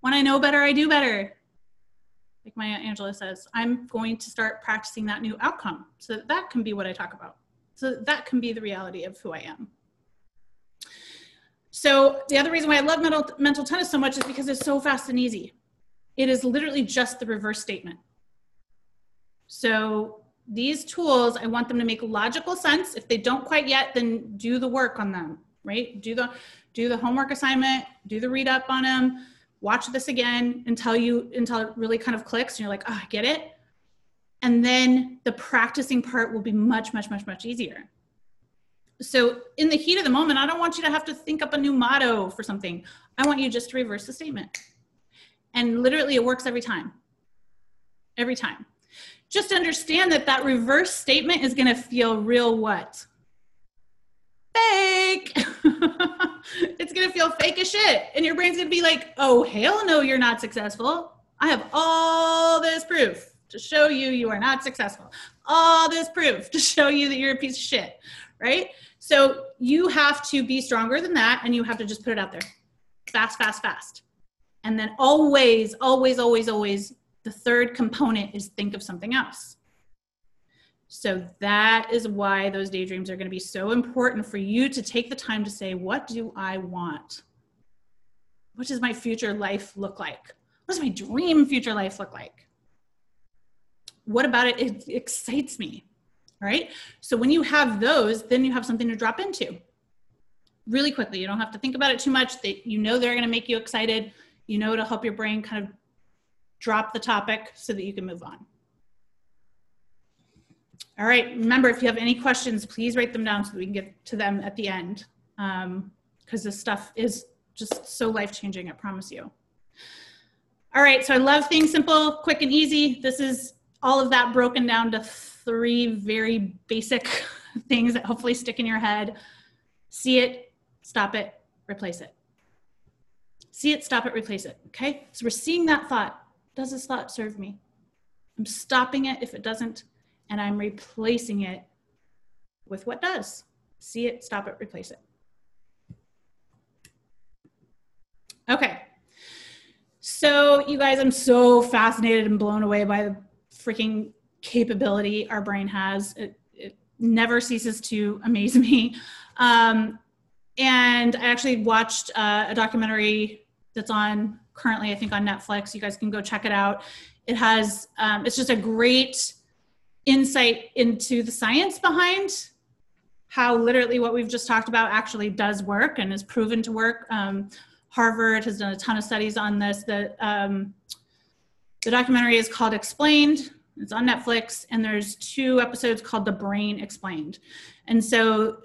S2: When I know better, I do better. Like my Aunt Angela says, I'm going to start practicing that new outcome so that, that can be what I talk about. So that, that can be the reality of who I am. So the other reason why I love mental, mental tennis so much is because it's so fast and easy. It is literally just the reverse statement. So these tools, I want them to make logical sense. If they don't quite yet, then do the work on them, right? Do the do the homework assignment, do the read up on them, watch this again until you until it really kind of clicks and you're like, oh, I get it. And then the practicing part will be much, much, much, much easier. So in the heat of the moment, I don't want you to have to think up a new motto for something. I want you just to reverse the statement. And literally, it works every time. Every time. Just understand that that reverse statement is going to feel real what? Fake. it's going to feel fake as shit. And your brain's going to be like, oh, hell no, you're not successful. I have all this proof to show you you are not successful. All this proof to show you that you're a piece of shit, right? So you have to be stronger than that and you have to just put it out there fast, fast, fast. And then always, always, always, always, the third component is think of something else. So that is why those daydreams are going to be so important for you to take the time to say, what do I want? What does my future life look like? What does my dream future life look like? What about it, it excites me? Right? So when you have those, then you have something to drop into really quickly. You don't have to think about it too much. That you know they're going to make you excited you know to help your brain kind of drop the topic so that you can move on. All right, remember if you have any questions, please write them down so that we can get to them at the end because um, this stuff is just so life-changing, I promise you. All right, so I love things simple, quick and easy. This is all of that broken down to three very basic things that hopefully stick in your head. See it, stop it, replace it. See it, stop it, replace it. Okay? So we're seeing that thought. Does this thought serve me? I'm stopping it if it doesn't, and I'm replacing it with what does. See it, stop it, replace it. Okay. So, you guys, I'm so fascinated and blown away by the freaking capability our brain has. It, it never ceases to amaze me. Um, and I actually watched uh, a documentary that's on currently, I think, on Netflix. You guys can go check it out. It has, um, it's just a great insight into the science behind how literally what we've just talked about actually does work and is proven to work. Um, Harvard has done a ton of studies on this. The, um, the documentary is called Explained. It's on Netflix, and there's two episodes called The Brain Explained. And so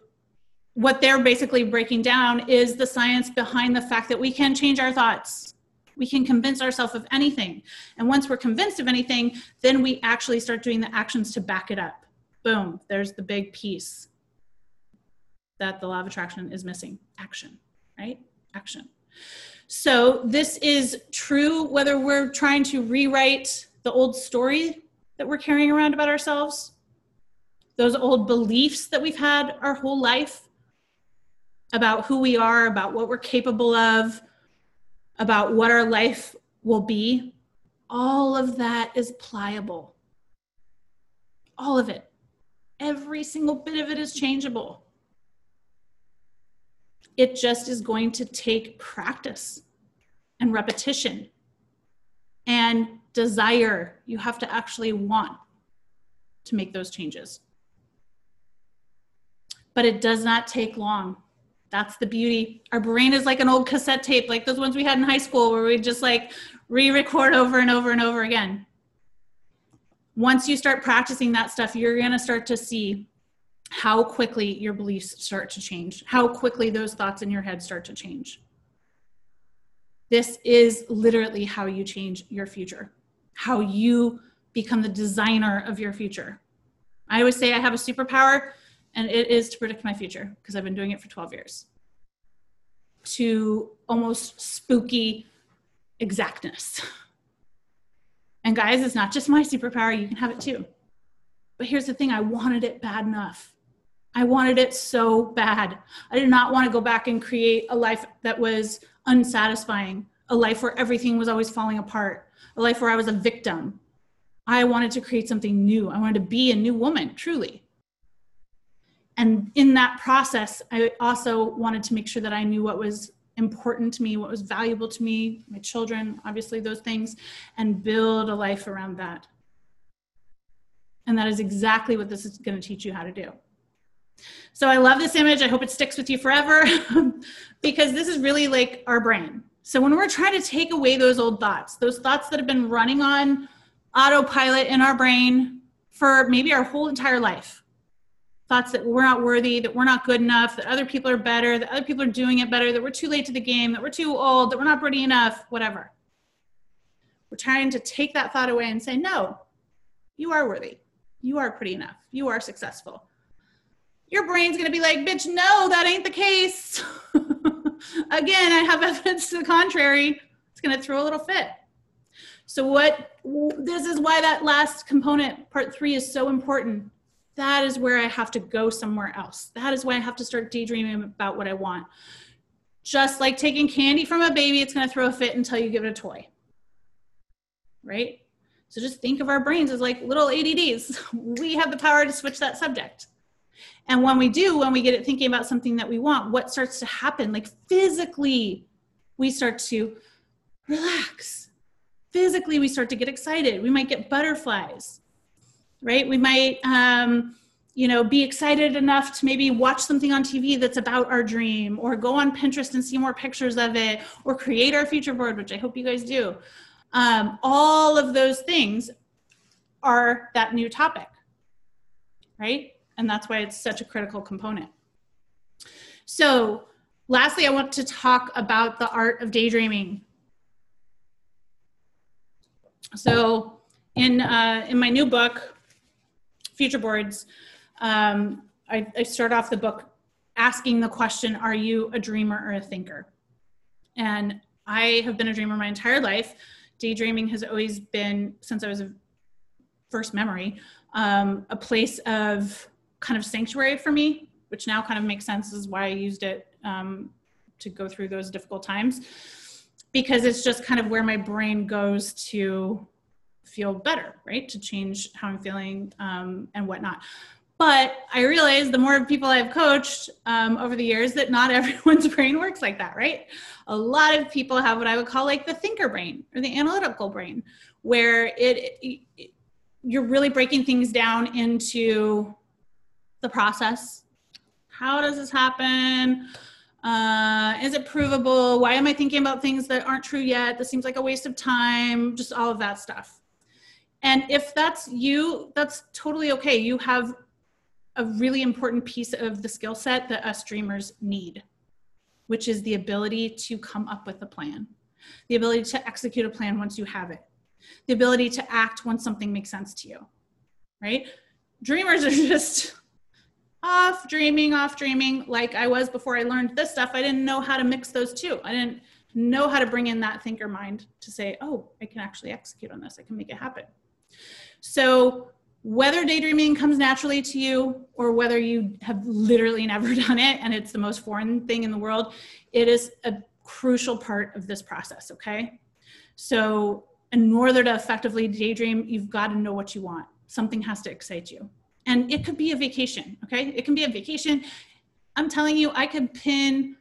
S2: what they're basically breaking down is the science behind the fact that we can change our thoughts. We can convince ourselves of anything. And once we're convinced of anything, then we actually start doing the actions to back it up. Boom, there's the big piece that the law of attraction is missing action, right? Action. So, this is true whether we're trying to rewrite the old story that we're carrying around about ourselves, those old beliefs that we've had our whole life about who we are, about what we're capable of, about what our life will be, all of that is pliable. All of it. Every single bit of it is changeable. It just is going to take practice and repetition and desire. You have to actually want to make those changes. But it does not take long that's the beauty. Our brain is like an old cassette tape, like those ones we had in high school where we just like re-record over and over and over again. Once you start practicing that stuff, you're going to start to see how quickly your beliefs start to change, how quickly those thoughts in your head start to change. This is literally how you change your future, how you become the designer of your future. I always say I have a superpower and it is to predict my future because I've been doing it for 12 years to almost spooky exactness. And guys, it's not just my superpower, you can have it too. But here's the thing I wanted it bad enough. I wanted it so bad. I did not want to go back and create a life that was unsatisfying, a life where everything was always falling apart, a life where I was a victim. I wanted to create something new. I wanted to be a new woman, truly and in that process i also wanted to make sure that i knew what was important to me what was valuable to me my children obviously those things and build a life around that. And that is exactly what this is going to teach you how to do. So i love this image. I hope it sticks with you forever because this is really like our brain. So when we're trying to take away those old thoughts those thoughts that have been running on autopilot in our brain for maybe our whole entire life thoughts that we're not worthy, that we're not good enough, that other people are better, that other people are doing it better, that we're too late to the game, that we're too old, that we're not pretty enough, whatever. We're trying to take that thought away and say, no, you are worthy. You are pretty enough. You are successful. Your brain's going to be like, bitch, no, that ain't the case. Again, I have evidence to the contrary. It's going to throw a little fit. So, what this is why that last component, part three, is so important that is where I have to go somewhere else. That is why I have to start daydreaming about what I want. Just like taking candy from a baby, it's going to throw a fit until you give it a toy. Right? So just think of our brains as like little ADDs. We have the power to switch that subject. And when we do, when we get it thinking about something that we want, what starts to happen? Like physically, we start to relax. Physically, we start to get excited. We might get butterflies right? We might, um, you know, be excited enough to maybe watch something on TV that's about our dream, or go on Pinterest and see more pictures of it, or create our future board, which I hope you guys do. Um, all of those things are that new topic, right? And that's why it's such a critical component. So, lastly, I want to talk about the art of daydreaming. So, in uh, in my new book, future boards, um, I, I start off the book asking the question Are you a dreamer or a thinker? And I have been a dreamer my entire life. Daydreaming has always been, since I was a first memory, um, a place of kind of sanctuary for me, which now kind of makes sense is why I used it um, to go through those difficult times because it's just kind of where my brain goes to feel better, right? To change how I'm feeling um, and whatnot. But I realize the more people I've coached um, over the years that not everyone's brain works like that, right? A lot of people have what I would call like the thinker brain or the analytical brain, where it, it you're really breaking things down into the process. How does this happen? Uh, is it provable? Why am I thinking about things that aren't true yet? This seems like a waste of time, just all of that stuff. And if that's you, that's totally okay. You have a really important piece of the skill set that us dreamers need, which is the ability to come up with a plan, the ability to execute a plan once you have it, the ability to act when something makes sense to you, right? Dreamers are just off dreaming, off dreaming, like I was before I learned this stuff. I didn't know how to mix those two. I didn't know how to bring in that thinker mind to say, oh, I can actually execute on this, I can make it happen. So, whether daydreaming comes naturally to you or whether you have literally never done it and it's the most foreign thing in the world, it is a crucial part of this process, okay? So, in order to effectively daydream, you've got to know what you want. Something has to excite you. And it could be a vacation, okay? It can be a vacation. I'm telling you, I could pin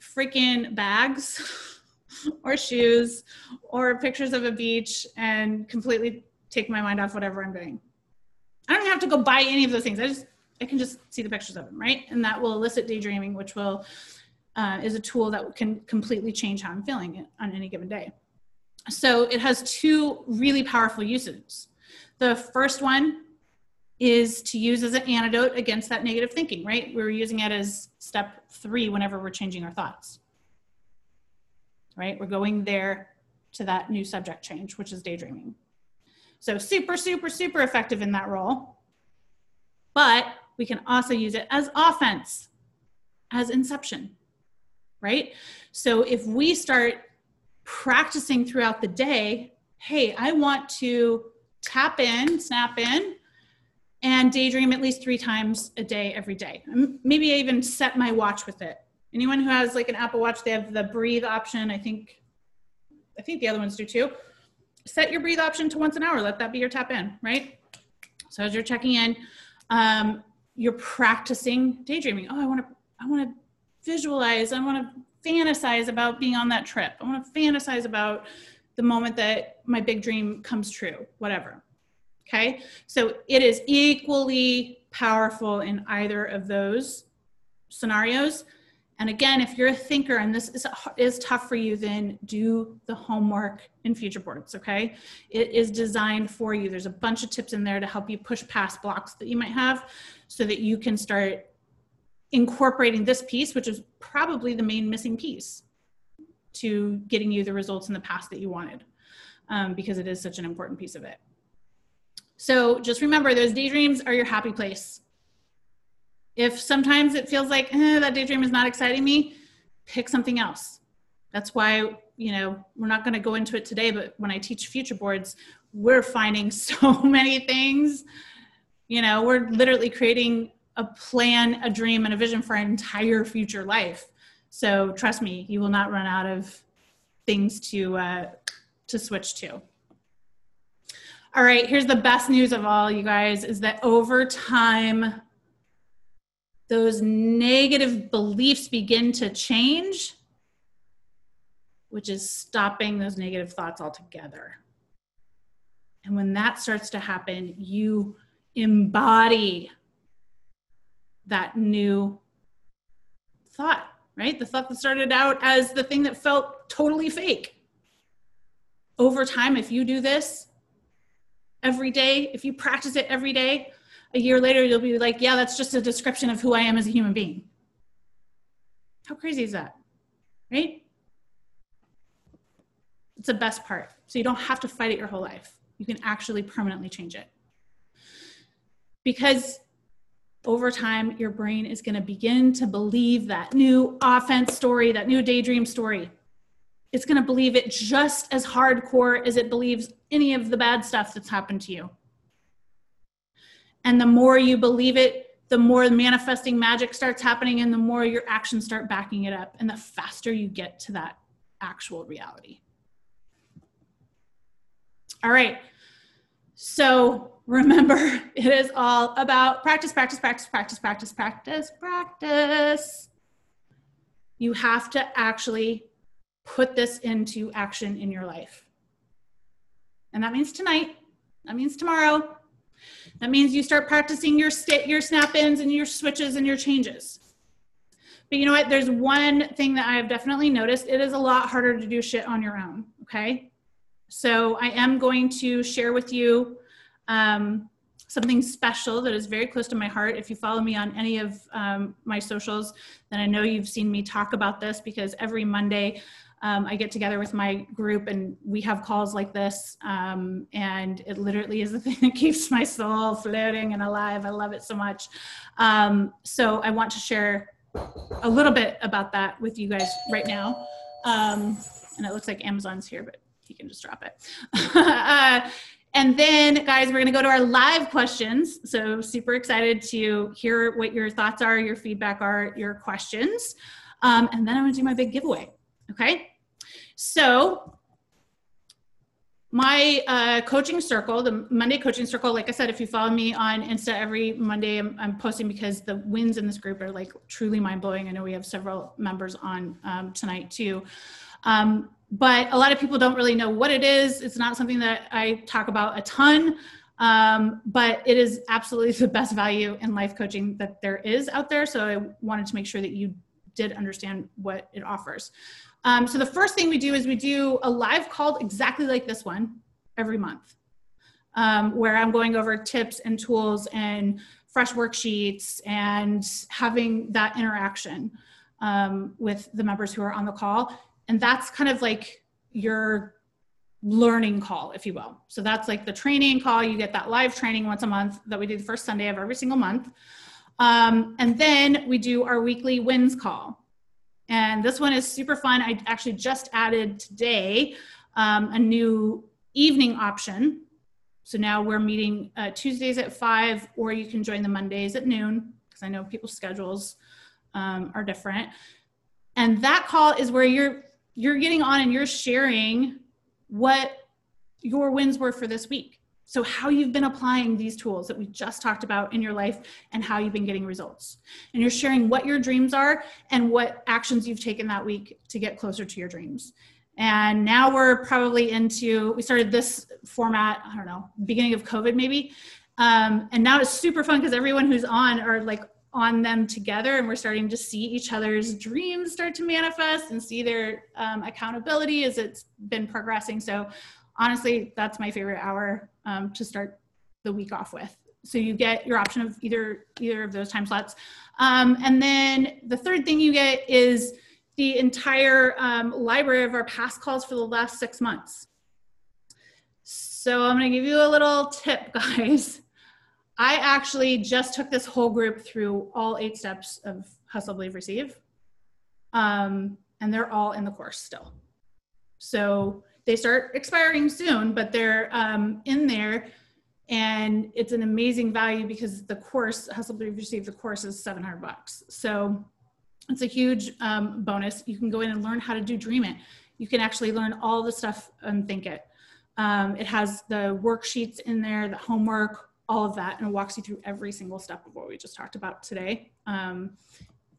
S2: freaking bags or shoes or pictures of a beach and completely take my mind off whatever I'm doing. I don't have to go buy any of those things. I just I can just see the pictures of them, right? And that will elicit daydreaming, which will uh, is a tool that can completely change how I'm feeling on any given day. So it has two really powerful uses. The first one is to use as an antidote against that negative thinking, right? We're using it as step three whenever we're changing our thoughts, right? We're going there to that new subject change, which is daydreaming. So, super, super, super effective in that role. But we can also use it as offense, as inception, right? So, if we start practicing throughout the day, hey, I want to tap in, snap in, and daydream at least three times a day every day. Maybe I even set my watch with it. Anyone who has like an Apple Watch, they have the breathe option. I think, I think the other ones do too. Set your breathe option to once an hour. Let that be your tap in, right? So as you're checking in, um, you're practicing daydreaming. Oh, I want to, I want to visualize. I want to fantasize about being on that trip. I want to fantasize about the moment that my big dream comes true. Whatever Okay, so it is equally powerful in either of those scenarios. And again, if you're a thinker and this is, is tough for you, then do the homework in future boards, okay? It is designed for you. There's a bunch of tips in there to help you push past blocks that you might have so that you can start incorporating this piece, which is probably the main missing piece to getting you the results in the past that you wanted, um, because it is such an important piece of it. So just remember, those daydreams are your happy place. If sometimes it feels like eh, that daydream is not exciting me, pick something else. That's why, you know, we're not going to go into it today, but when I teach future boards, we're finding so many things. You know, we're literally creating a plan, a dream, and a vision for our entire future life. So trust me, you will not run out of things to uh, to switch to. All right, here's the best news of all, you guys, is that over time, those negative beliefs begin to change, which is stopping those negative thoughts altogether. And when that starts to happen, you embody that new thought, right? The thought that started out as the thing that felt totally fake. Over time, if you do this, every day, if you practice it every day, a year later, you'll be like, yeah, that's just a description of who I am as a human being. How crazy is that? Right? It's the best part. So you don't have to fight it your whole life. You can actually permanently change it. Because over time, your brain is going to begin to believe that new offense story, that new daydream story it's going to believe it just as hardcore as it believes any of the bad stuff that's happened to you. And the more you believe it, the more manifesting magic starts happening and the more your actions start backing it up and the faster you get to that actual reality. All right. So remember, it is all about practice, practice, practice, practice, practice, practice, practice. You have to actually put this into action in your life. And that means tonight, that means tomorrow. That means you start practicing your your snap-ins and your switches and your changes. But you know what? There's one thing that I've definitely noticed. It is a lot harder to do shit on your own. Okay. So I am going to share with you um, something special that is very close to my heart. If you follow me on any of um, my socials, then I know you've seen me talk about this because every Monday um, I get together with my group and we have calls like this. Um, and it literally is the thing that keeps my soul floating and alive. I love it so much. Um, so I want to share a little bit about that with you guys right now. Um, and it looks like Amazon's here, but you can just drop it. uh, and then, guys, we're going to go to our live questions. So, super excited to hear what your thoughts are, your feedback are, your questions. Um, and then I'm going to do my big giveaway. Okay. So, my uh, coaching circle, the Monday coaching circle, like I said, if you follow me on Insta every Monday, I'm, I'm posting because the wins in this group are like truly mind blowing. I know we have several members on um, tonight too. Um, but a lot of people don't really know what it is. It's not something that I talk about a ton, um, but it is absolutely the best value in life coaching that there is out there. So I wanted to make sure that you did understand what it offers. Um, so the first thing we do is we do a live call exactly like this one every month, um, where I'm going over tips and tools and fresh worksheets and having that interaction um, with the members who are on the call and that's kind of like your learning call, if you will. So that's like the training call. You get that live training once a month that we do the first Sunday of every single month. Um, and then we do our weekly wins call. And this one is super fun. I actually just added today um, a new evening option. So now we're meeting uh, Tuesdays at five, or you can join the Mondays at noon, because I know people's schedules um, are different. And that call is where you're you're getting on and you're sharing what your wins were for this week. So, how you've been applying these tools that we just talked about in your life and how you've been getting results. And you're sharing what your dreams are and what actions you've taken that week to get closer to your dreams. And now we're probably into, we started this format, I don't know, beginning of COVID maybe. Um, and now it's super fun because everyone who's on are like on them together and we're starting to see each other's dreams start to manifest and see their um, accountability as it's been progressing so honestly that's my favorite hour um, to start the week off with so you get your option of either either of those time slots um, and then the third thing you get is the entire um, library of our past calls for the last six months so i'm going to give you a little tip guys I actually just took this whole group through all eight steps of Hustle, Believe, Receive. Um, and they're all in the course still. So they start expiring soon, but they're um, in there. And it's an amazing value because the course, Hustle, Believe, Receive, the course is 700 bucks. So it's a huge um, bonus. You can go in and learn how to do Dream It. You can actually learn all the stuff and Think It. Um, it has the worksheets in there, the homework, all of that and it walks you through every single step of what we just talked about today. Um,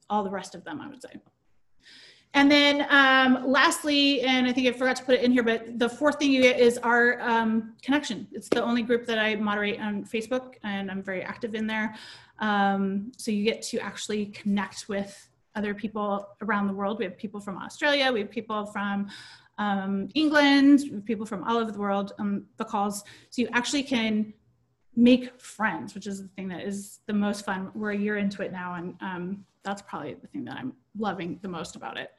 S2: all the rest of them, I would say. And then um, lastly, and I think I forgot to put it in here, but the fourth thing you get is our um, connection. It's the only group that I moderate on Facebook and I'm very active in there. Um, so you get to actually connect with other people around the world. We have people from Australia, we have people from um, England, people from all over the world on the calls. So you actually can make friends, which is the thing that is the most fun. We're a year into it now, and um, that's probably the thing that I'm loving the most about it.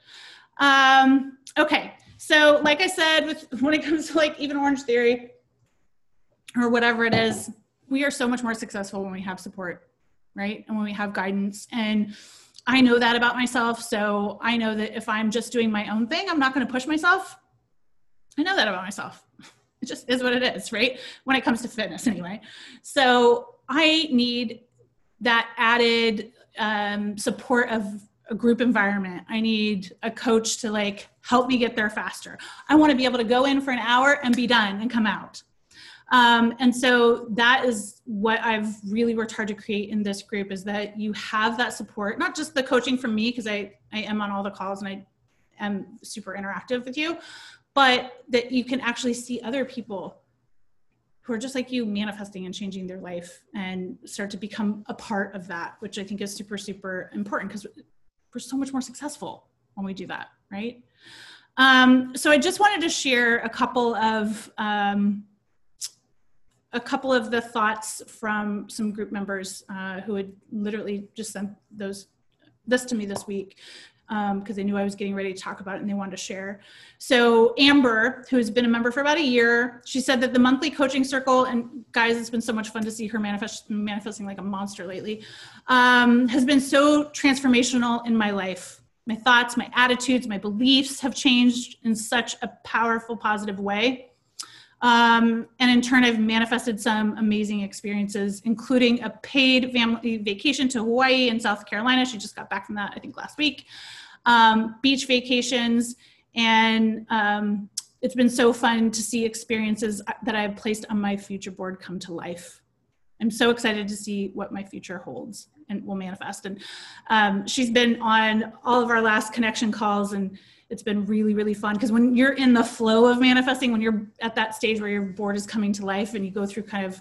S2: Um, okay, so like I said, with when it comes to like even Orange Theory or whatever it is, we are so much more successful when we have support, right? And when we have guidance. And I know that about myself. So I know that if I'm just doing my own thing, I'm not going to push myself. I know that about myself it just is what it is, right? When it comes to fitness, anyway. So I need that added um, support of a group environment. I need a coach to like help me get there faster. I want to be able to go in for an hour and be done and come out. Um, and so that is what I've really worked hard to create in this group is that you have that support, not just the coaching from me, because I, I am on all the calls and I am super interactive with you, but that you can actually see other people who are just like you manifesting and changing their life and start to become a part of that, which I think is super, super important because we're so much more successful when we do that, right? Um, so I just wanted to share a couple of um, a couple of the thoughts from some group members uh, who had literally just sent those this to me this week because um, they knew I was getting ready to talk about it and they wanted to share. So Amber, who has been a member for about a year, she said that the monthly coaching circle and guys, it's been so much fun to see her manifest manifesting like a monster lately, um, has been so transformational in my life. My thoughts, my attitudes, my beliefs have changed in such a powerful, positive way. Um, and in turn, I've manifested some amazing experiences, including a paid family vacation to Hawaii and South Carolina. She just got back from that, I think, last week. Um, beach vacations, and um, it's been so fun to see experiences that I've placed on my future board come to life. I'm so excited to see what my future holds and will manifest. And um, she's been on all of our last connection calls and it's been really really fun. Because when you're in the flow of manifesting when you're at that stage where your board is coming to life and you go through kind of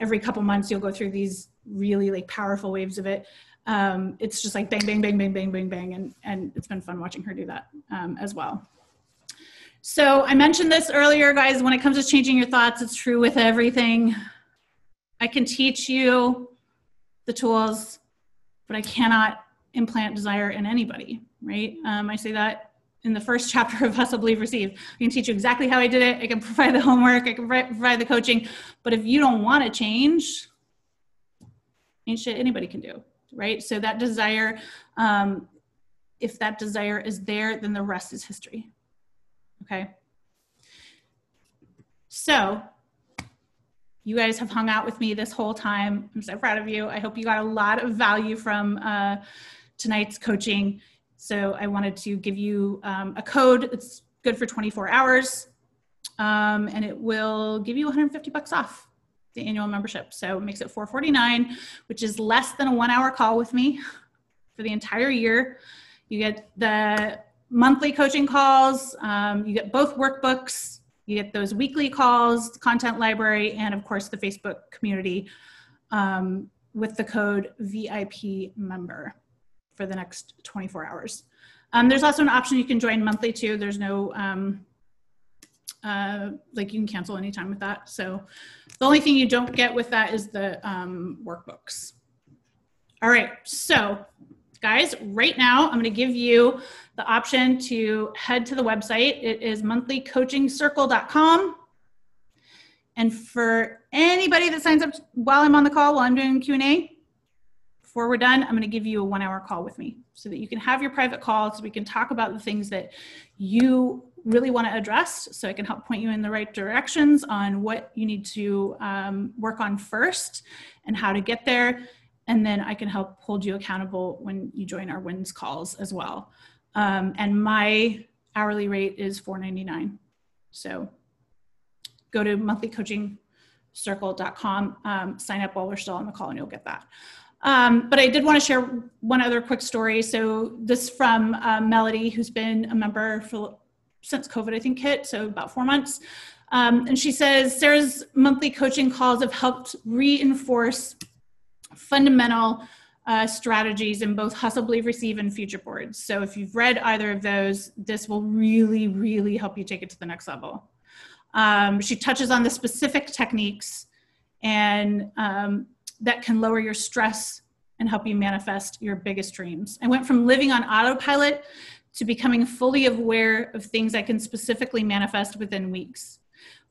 S2: every couple months you'll go through these really like powerful waves of it um, it's just like bang bang bang bang bang bang bang and and it's been fun watching her do that um, as well. So i mentioned this earlier guys when it comes to changing your thoughts it's true with everything. I can teach you the tools but i cannot implant desire in anybody right? Um, i say that in the first chapter of Hustle Believe Receive. I can teach you exactly how I did it. I can provide the homework. I can provide the coaching. But if you don't want to change, ain't shit anybody can do, right? So that desire, um, if that desire is there, then the rest is history. Okay. So you guys have hung out with me this whole time. I'm so proud of you. I hope you got a lot of value from uh, tonight's coaching. So I wanted to give you um, a code. It's good for 24 hours, um, and it will give you 150 bucks off the annual membership. So it makes it 449, which is less than a one-hour call with me for the entire year. You get the monthly coaching calls. Um, you get both workbooks. You get those weekly calls, content library, and of course the Facebook community um, with the code VIP member for the next 24 hours. Um, there's also an option you can join monthly too. There's no, um, uh, like you can cancel anytime with that. So the only thing you don't get with that is the um, workbooks. All right, so guys, right now I'm gonna give you the option to head to the website. It is monthlycoachingcircle.com. And for anybody that signs up while I'm on the call, while I'm doing Q&A, before we're done, I'm going to give you a one hour call with me so that you can have your private call so we can talk about the things that you really want to address so I can help point you in the right directions on what you need to um, work on first and how to get there. And then I can help hold you accountable when you join our wins calls as well. Um, and my hourly rate is $4.99. So go to monthlycoachingcircle.com, um, sign up while we're still on the call, and you'll get that. Um, but I did want to share one other quick story. So this from uh, Melody, who's been a member for since COVID, I think hit, so about four months. Um, and she says Sarah's monthly coaching calls have helped reinforce fundamental uh, strategies in both Hustle, Believe, Receive, and Future Boards. So if you've read either of those, this will really, really help you take it to the next level. Um, she touches on the specific techniques and um, that can lower your stress and help you manifest your biggest dreams. I went from living on autopilot to becoming fully aware of things I can specifically manifest within weeks.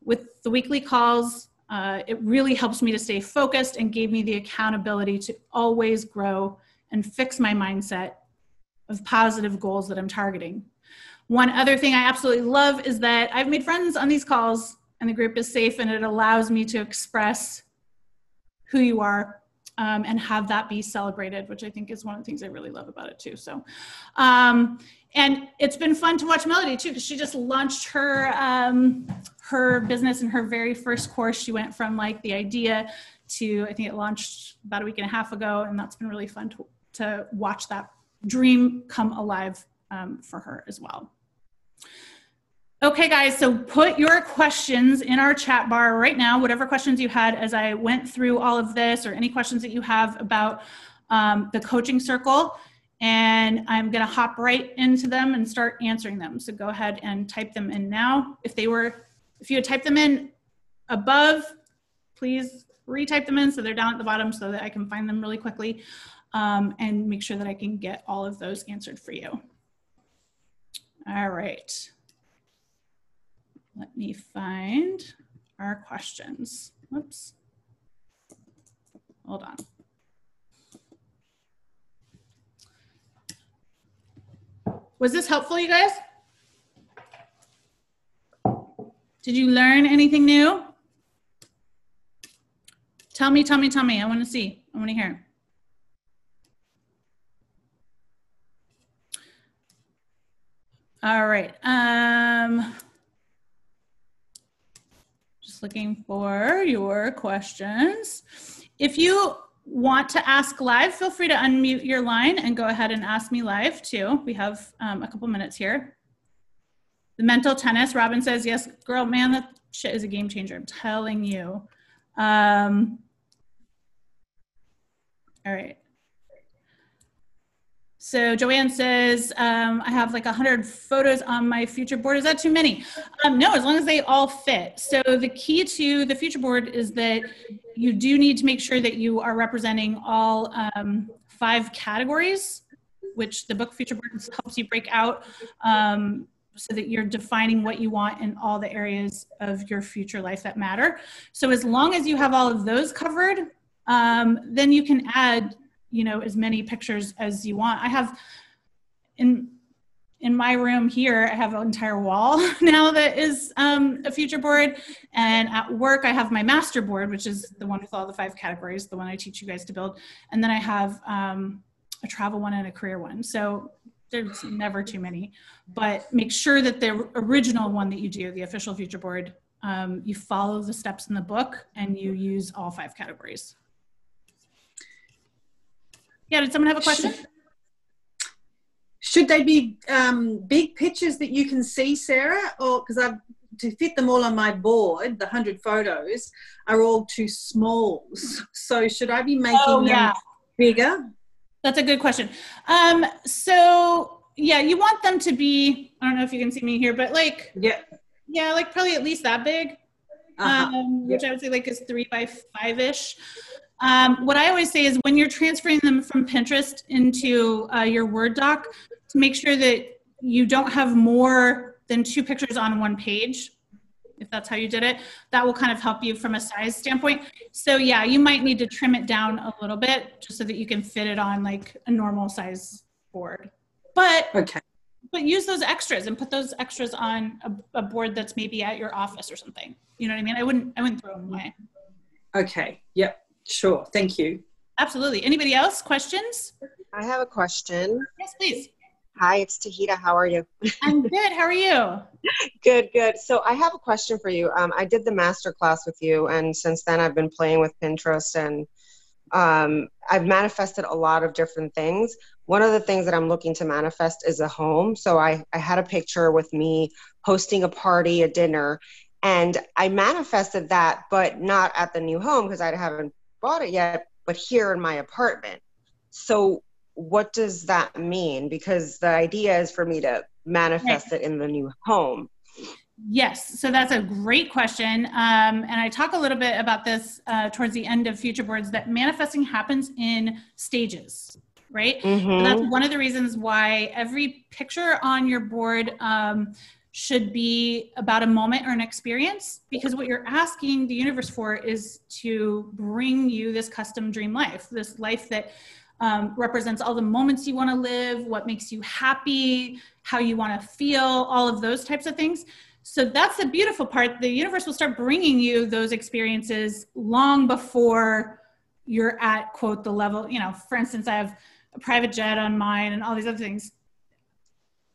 S2: With the weekly calls, uh, it really helps me to stay focused and gave me the accountability to always grow and fix my mindset of positive goals that I'm targeting. One other thing I absolutely love is that I've made friends on these calls and the group is safe and it allows me to express who you are um, and have that be celebrated, which I think is one of the things I really love about it too. So, um, and it's been fun to watch Melody too because she just launched her um, her business in her very first course. She went from like the idea to I think it launched about a week and a half ago, and that's been really fun to to watch that dream come alive um, for her as well. Okay, guys, so put your questions in our chat bar right now, whatever questions you had as I went through all of this, or any questions that you have about um, the coaching circle. And I'm going to hop right into them and start answering them. So go ahead and type them in now. If they were, if you had typed them in above, please retype them in so they're down at the bottom so that I can find them really quickly um, and make sure that I can get all of those answered for you. All right. Let me find our questions. Whoops. Hold on. Was this helpful, you guys? Did you learn anything new? Tell me, tell me, tell me. I want to see. I want to hear. All right. Um, looking for your questions. If you want to ask live, feel free to unmute your line and go ahead and ask me live too. We have um, a couple minutes here. The mental tennis, Robin says, yes, girl, man, that shit is a game changer. I'm telling you. Um, all right. So Joanne says, um, I have like 100 photos on my future board. Is that too many? Um, no, as long as they all fit. So the key to the future board is that you do need to make sure that you are representing all um, five categories, which the book future board helps you break out um, so that you're defining what you want in all the areas of your future life that matter. So as long as you have all of those covered, um, then you can add you know as many pictures as you want. I have in in my room here i have an entire wall now that is um, a future board. And at work i have my master board which is the one with all the five categories the one i teach you guys to build. And then i have um, a travel one and a career one. So there's never too many. But make sure that the original one that you do the official future board um, you follow the steps in the book and you use all five categories yeah, did someone have a question?
S3: Should, should they be um, big pictures that you can see, Sarah? Or because I've to fit them all on my board, the hundred photos are all too small. So should I be making oh, yeah. them bigger?
S2: That's a good question. Um, so yeah, you want them to be. I don't know if you can see me here, but like
S3: yeah,
S2: yeah, like probably at least that big. Uh-huh. Um, which yep. I would say like is three by five ish. Um, what I always say is when you're transferring them from Pinterest into uh, your Word doc, to make sure that you don't have more than two pictures on one page, if that's how you did it, that will kind of help you from a size standpoint. So yeah, you might need to trim it down a little bit just so that you can fit it on like a normal size board. But
S3: okay.
S2: But use those extras and put those extras on a, a board that's maybe at your office or something. You know what I mean? I wouldn't I wouldn't throw them away.
S3: Okay. Yep. Sure. Thank you.
S2: Absolutely. Anybody else? Questions?
S4: I have a question.
S2: Yes, please.
S4: Hi, it's Tahita. How are you?
S2: I'm good. How are you?
S4: good, good. So I have a question for you. Um, I did the master class with you, and since then I've been playing with Pinterest and um, I've manifested a lot of different things. One of the things that I'm looking to manifest is a home. So I, I had a picture with me hosting a party, a dinner, and I manifested that, but not at the new home because I haven't bought it yet, but here in my apartment. So, what does that mean? Because the idea is for me to manifest right. it in the new home.
S2: Yes, so that's a great question. Um, and I talk a little bit about this uh, towards the end of Future Boards that manifesting happens in stages, right? Mm-hmm. that's one of the reasons why every picture on your board um, should be about a moment or an experience because what you're asking the universe for is to bring you this custom dream life, this life that um, represents all the moments you want to live, what makes you happy, how you want to feel, all of those types of things. So that's the beautiful part. The universe will start bringing you those experiences long before you're at, quote, the level. You know, for instance, I have a private jet on mine and all these other things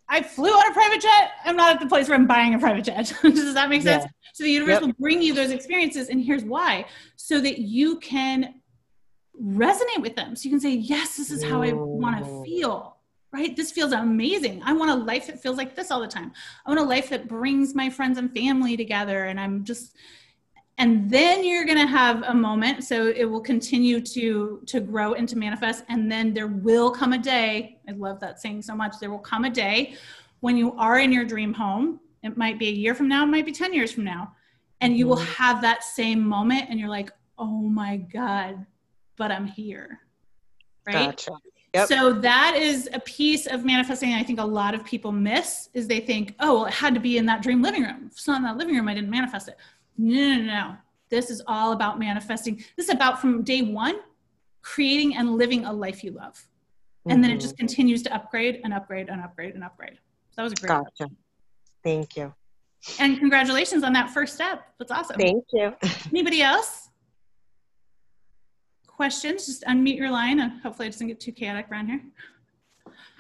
S2: I flew on a private jet. I'm not at the place where I'm buying a private jet. Does that make sense? Yeah. So the universe yep. will bring you those experiences, and here's why: so that you can resonate with them. So you can say, "Yes, this is how I want to feel." Right? This feels amazing. I want a life that feels like this all the time. I want a life that brings my friends and family together, and I'm just and then you're going to have a moment so it will continue to to grow and to manifest and then there will come a day i love that saying so much there will come a day when you are in your dream home it might be a year from now it might be 10 years from now and you will mm-hmm. have that same moment and you're like oh my god but i'm here right gotcha. Yep. So that is a piece of manifesting I think a lot of people miss is they think, oh, well, it had to be in that dream living room. If it's not in that living room, I didn't manifest it. No, no, no. This is all about manifesting. This is about from day one, creating and living a life you love. Mm-hmm. And then it just mm-hmm. continues to upgrade and upgrade and upgrade and upgrade. So that was a great.
S4: Gotcha. Thank you.
S2: And congratulations on that first step. That's awesome.
S4: Thank you.
S2: Anybody else? Questions? Just unmute your line and hopefully it doesn't get too chaotic around here.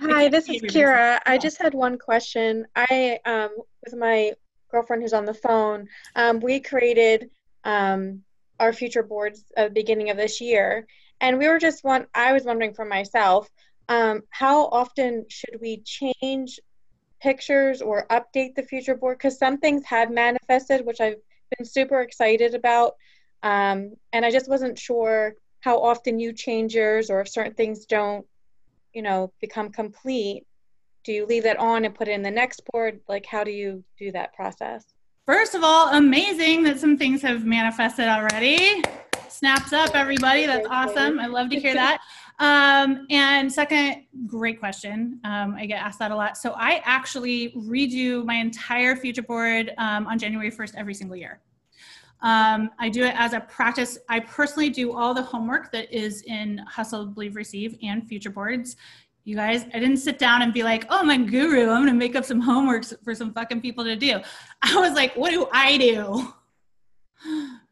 S5: Hi, this is Kira. I just had one question. I, um, with my girlfriend who's on the phone, um, we created um, our future boards at the beginning of this year. And we were just one, I was wondering for myself, um, how often should we change pictures or update the future board? Because some things have manifested, which I've been super excited about. Um, and I just wasn't sure how often you change yours or if certain things don't, you know, become complete do you leave that on and put it in the next board? Like, how do you do that process?
S2: First of all, amazing that some things have manifested already. Snaps up, everybody. That's awesome. I love to hear that. Um, and second, great question. Um, I get asked that a lot. So I actually redo my entire future board um, on January 1st every single year. Um, I do it as a practice. I personally do all the homework that is in Hustle, Believe, Receive and future boards you guys, I didn't sit down and be like, oh, my guru, I'm going to make up some homeworks for some fucking people to do. I was like, what do I do?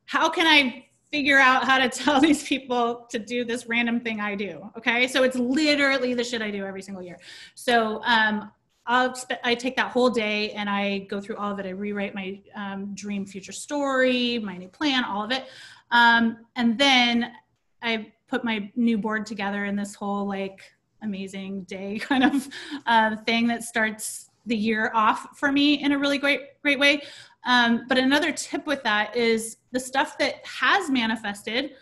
S2: How can I figure out how to tell these people to do this random thing I do? Okay. So it's literally the shit I do every single year. So, um, I'll sp- I take that whole day and I go through all of it. I rewrite my um, dream future story, my new plan, all of it. Um, and then I put my new board together in this whole like amazing day kind of uh, thing that starts the year off for me in a really great great way. Um, but another tip with that is the stuff that has manifested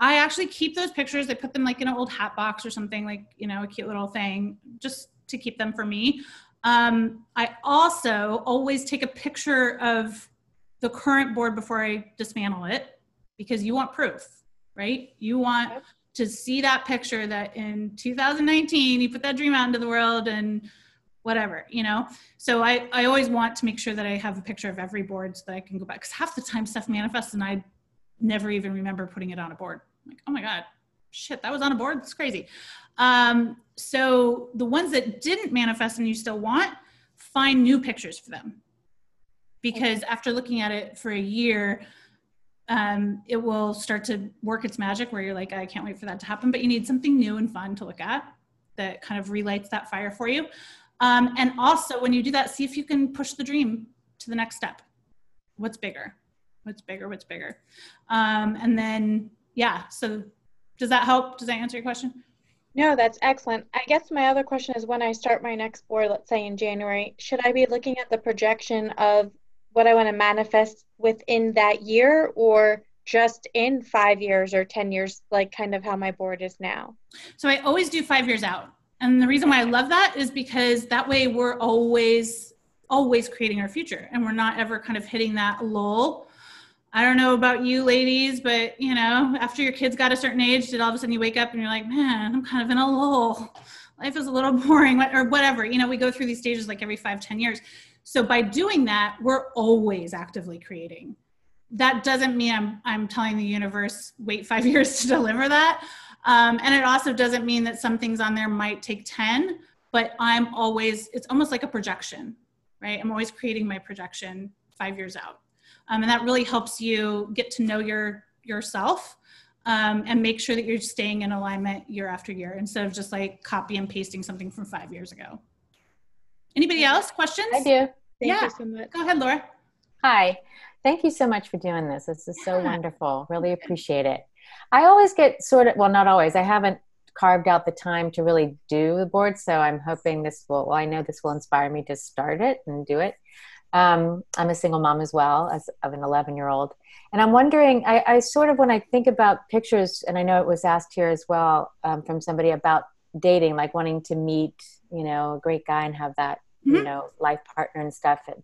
S2: i actually keep those pictures. I put them like in an old hat box or something like you know a cute little thing just to keep them for me. Um, i also always take a picture of the current board before i dismantle it because you want proof right? You want to see that picture that in 2019 you put that dream out into the world and whatever you know? So i i always want to make sure that i have a picture of every board so that i can go back because half the time stuff manifests and i never even remember putting it on a board. I'm like oh my god shit that was on a board? It's crazy. Um, so the ones that didn't manifest and you still want find new pictures for them. Because after looking at it for a year um, it will start to work its magic where you're like, I can't wait for that to happen. But you need something new and fun to look at that kind of relights that fire for you. Um, and also, when you do that, see if you can push the dream to the next step. What's bigger? What's bigger? What's bigger? Um, and then, yeah. So, does that help? Does that answer your question?
S5: No, that's excellent. I guess my other question is when I start my next board, let's say in January, should I be looking at the projection of what I want to manifest within that year or just in five years or 10 years, like kind of how my board is now?
S2: So I always do five years out. And the reason why I love that is because that way we're always, always creating our future and we're not ever kind of hitting that lull. I don't know about you ladies, but you know, after your kids got a certain age, did all of a sudden you wake up and you're like, man, I'm kind of in a lull. Life is a little boring or whatever. You know, we go through these stages like every five, ten years. So by doing that, we're always actively creating. That doesn't mean I'm, I'm telling the universe, wait five years to deliver that. Um, and it also doesn't mean that some things on there might take 10, but I'm always, it's almost like a projection, right? I'm always creating my projection five years out. Um, and that really helps you get to know your yourself um, and make sure that you're staying in alignment year after year instead of just like copy and pasting something from five years ago. Anybody else? Questions?
S6: I do.
S5: Thank
S2: Yeah.
S5: you so much.
S2: Go ahead, Laura.
S6: Hi. Thank you so much for doing this. This is so wonderful. Really appreciate it. I always get sort of, well, not always. I haven't carved out the time to really do the board, so I'm hoping this will, well, I know this will inspire me to start it and do it. Um, I'm a single mom as well as of an 11 year old. And I'm wondering, I, I sort of, when I think about pictures, and I know it was asked here as well um, from somebody about dating, like wanting to meet, you know, a great guy and have that, you
S2: Mhm.
S6: know, life partner and stuff. And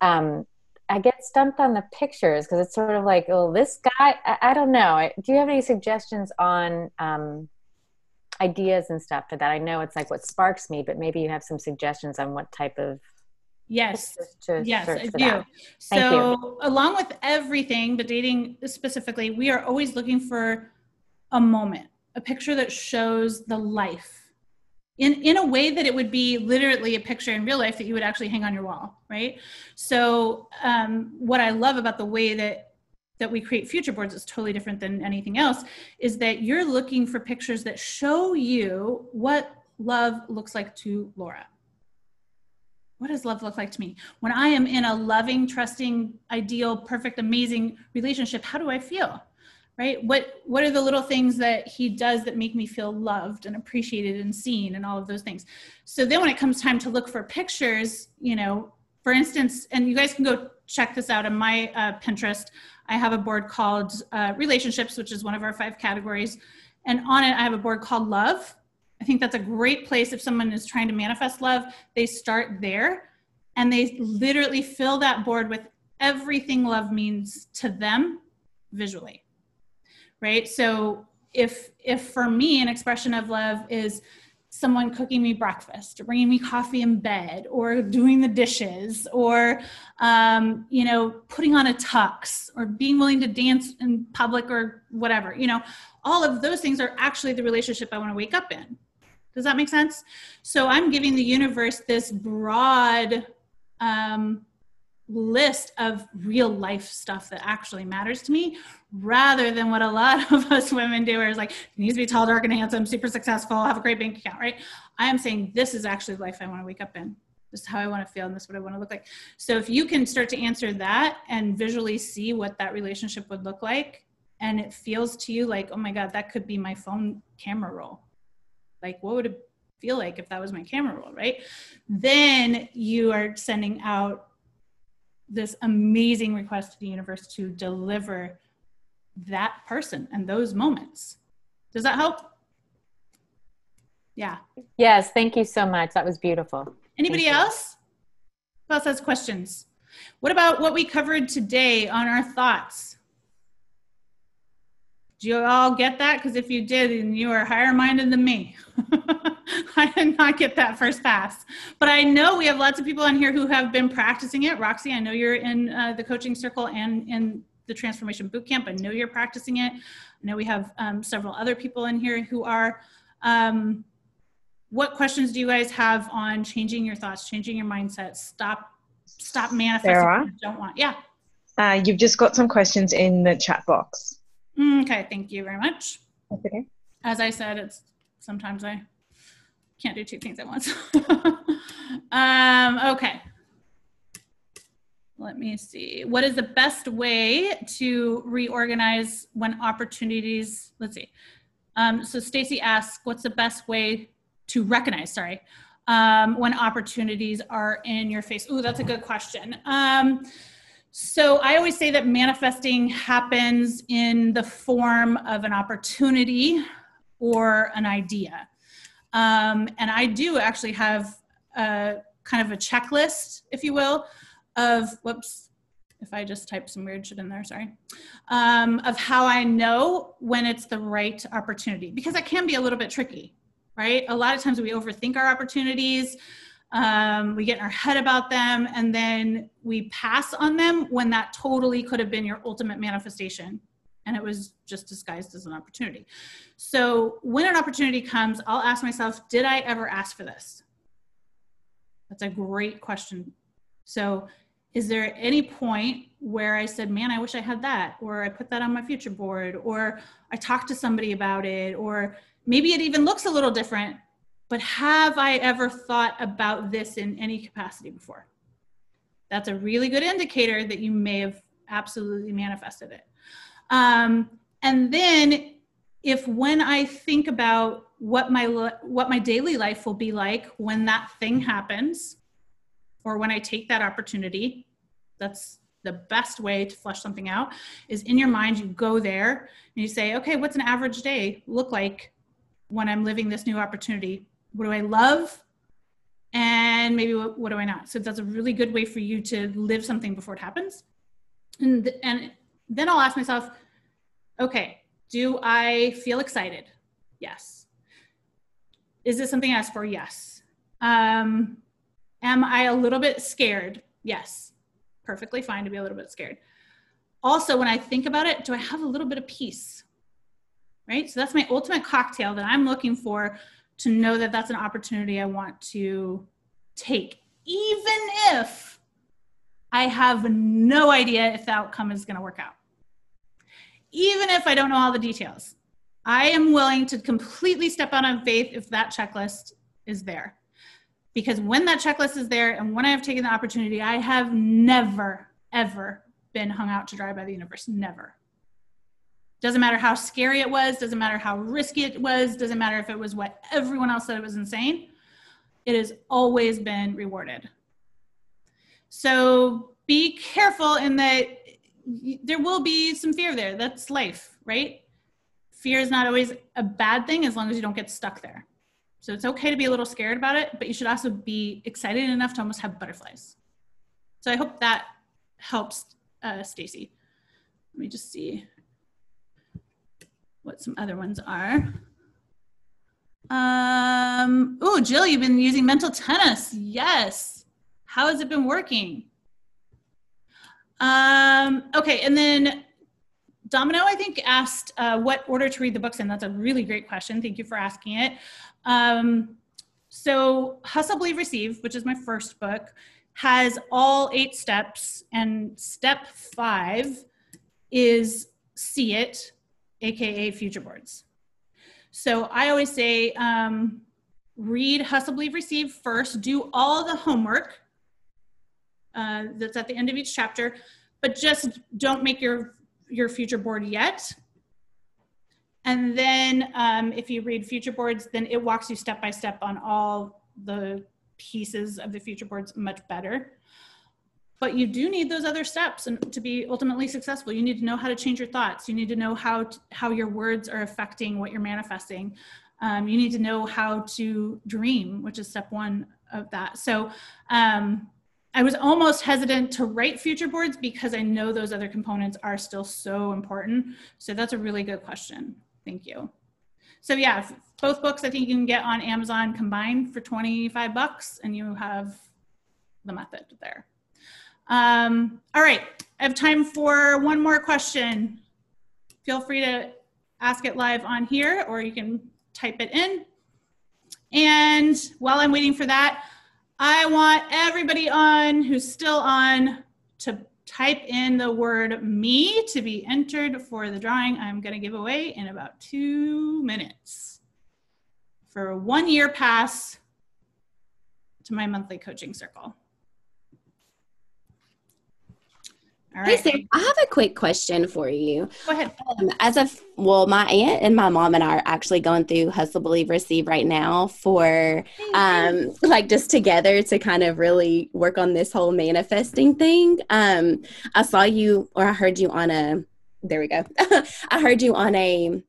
S6: um, I get stumped on the pictures because it's sort of like, oh, this guy, I, I don't know. I, do you have any suggestions on um, ideas and stuff for that? I know it's like what sparks me, but maybe you have some suggestions on what type of
S2: Yes.
S6: to
S2: Yes,
S6: search
S2: I do.
S6: that.
S2: So, along with everything, but dating specifically, we are always looking for a moment, a picture that shows the life in, in a way that it would be literally a picture in real life that you would actually hang on your wall, right? So, um, what I love about the way that that we create future boards is totally different than anything else is that you're looking for pictures that show you what love looks like to Laura. What does love look like to me? When i am in a loving trusting ideal perfect amazing relationship how do i feel right? What what are the little things that he does that make me feel loved and appreciated and seen and all of those things? So then when it comes time to look for pictures you know for instance and you guys can go check this out on my uh, pinterest. I have a board called uh, relationships which is one of our five categories. And on it i have a board called love. I think that's a great place if someone is trying to manifest love. They start there. And they literally fill that board with everything love means to them visually. Right? So if if for me an expression of love is someone cooking me breakfast or bringing me coffee in bed or doing the dishes or um, you know putting on a tux or being willing to dance in public or whatever you know all of those things are actually the relationship i want to wake up in does that make sense? So I'm giving the universe this broad um, list of real life stuff that actually matters to me rather than what a lot of us women do where it's like needs to be tall dark and handsome super successful have a great bank account right? I am saying this is actually the life i want to wake up in. This is how i want to feel and this is what i want to look like. So if you can start to answer that and visually see what that relationship would look like and it feels to you like oh my god that could be my phone camera roll. Like what would it feel like if that was my camera roll right? Then you are sending out this amazing request to the universe to deliver that person and those moments does that help yeah
S6: Yes, thank you so much. That was beautiful.
S2: anybody
S6: Thank you.
S2: else who else has questions what about what we covered today on our thoughts do you all get that? Because if you did, then you are higher minded than me. I did not get that first pass. But I know we have lots of people on here who have been practicing it. Roxy, I know you're in uh, the coaching circle and in the transformation boot camp. I know you're practicing it. I know we have um, several other people in here who are. Um, what questions do you guys have on changing your thoughts, changing your mindset? Stop, stop manifesting
S7: Sarah?
S2: what you don't want. Yeah.
S7: Uh, you've just got some questions in the chat box.
S2: Mm, Okay. Thank you very much.
S7: That's okay.
S2: as I said, it's sometimes I can't do two things at once. um, okay. Let me see. What is the best way to reorganize when opportunities? Let's see. Um, so Stacy asks, what's the best way to recognize? Sorry, um, when opportunities are in your face. Ooh, that's a good question. Um, so I always say that manifesting happens in the form of an opportunity or an idea. Um, and I do actually have a kind of a checklist, if you will, of whoops, if I just type some weird shit in there, sorry, um, of how I know when it's the right opportunity because it can be a little bit tricky, right? A lot of times we overthink our opportunities um, we get in our head about them and then we pass on them when that totally could have been your ultimate manifestation and it was just disguised as an opportunity so when an opportunity comes i'll ask myself did i ever ask for this that's a great question so is there any point where i said man i wish i had that or i put that on my future board or i talked to somebody about it or maybe it even looks a little different but have I ever thought about this in any capacity before? That's a really good indicator that you may have absolutely manifested it. Um, and then if when I think about what my what my daily life will be like when that thing happens or when I take that opportunity, that's the best way to flush something out is in your mind you go there and you say, "Okay, what's an average day look like when I'm living this new opportunity? What do I love? And maybe what, what do I not?" So that's a really good way for you to live something before it happens. And and then I'll ask myself, "Okay, do I feel excited? Yes. Is this something I asked for? Yes. Um, am I a little bit scared? Yes. Perfectly fine to be a little bit scared. Also, when I think about it, do I have a little bit of peace? Right? So that's my ultimate cocktail that I'm looking for to know that that's an opportunity I want to take, even if I have no idea if the outcome is going to work out even if I don't know all the details. I am willing to completely step out on faith if that checklist is there. Because when that checklist is there and when I have taken the opportunity, I have never, ever been hung out to dry by the universe. Never. Doesn't matter how scary it was, doesn't matter how risky it was, doesn't matter if it was what everyone else said it was insane. It has always been rewarded. So be careful in that there will be some fear there. That's life, right? Fear is not always a bad thing as long as you don't get stuck there. So it's okay to be a little scared about it, but you should also be excited enough to almost have butterflies. So I hope that helps uh, Stacy. Let me just see what some other ones are. Um, oh, Jill, you've been using mental tennis. Yes. How has it been working? Um, okay, and then Domino, I think, asked uh, what order to read the books in. That's a really great question. Thank you for asking it. Um, so, Hustle, Believe, Receive, which is my first book, has all eight steps, and step five is see it, aka future boards. So, I always say um, read Hustle, Believe, Receive first, do all the homework uh, that's at the end of each chapter, but just don't make your, your future board yet. And then um, if you read future boards, then it walks you step by step on all the pieces of the future boards much better. But you do need those other steps and to be ultimately successful. You need to know how to change your thoughts. You need to know how to, how your words are affecting what you're manifesting. Um, you need to know how to dream, which is step one of that. So um, I was almost hesitant to write future boards because I know those other components are still so important. So that's a really good question. Thank you. So yeah, both books I think you can get on Amazon combined for 25 bucks and you have the method there. Um, all right, I have time for one more question. Feel free to ask it live on here or you can type it in. And while I'm waiting for that, I want everybody on who's still on to type in the word me to be entered for the drawing I'm going to give away in about two minutes for a one year pass to my monthly coaching circle.
S8: All right. Hey, Sarah, I have a quick question for you.
S2: Go ahead.
S8: Um, as a well, my aunt and my mom and I are actually going through Hustle Believe Receive right now for um, like just together to kind of really work on this whole manifesting thing. Um, I saw you or I heard you on a there we go. I heard you on a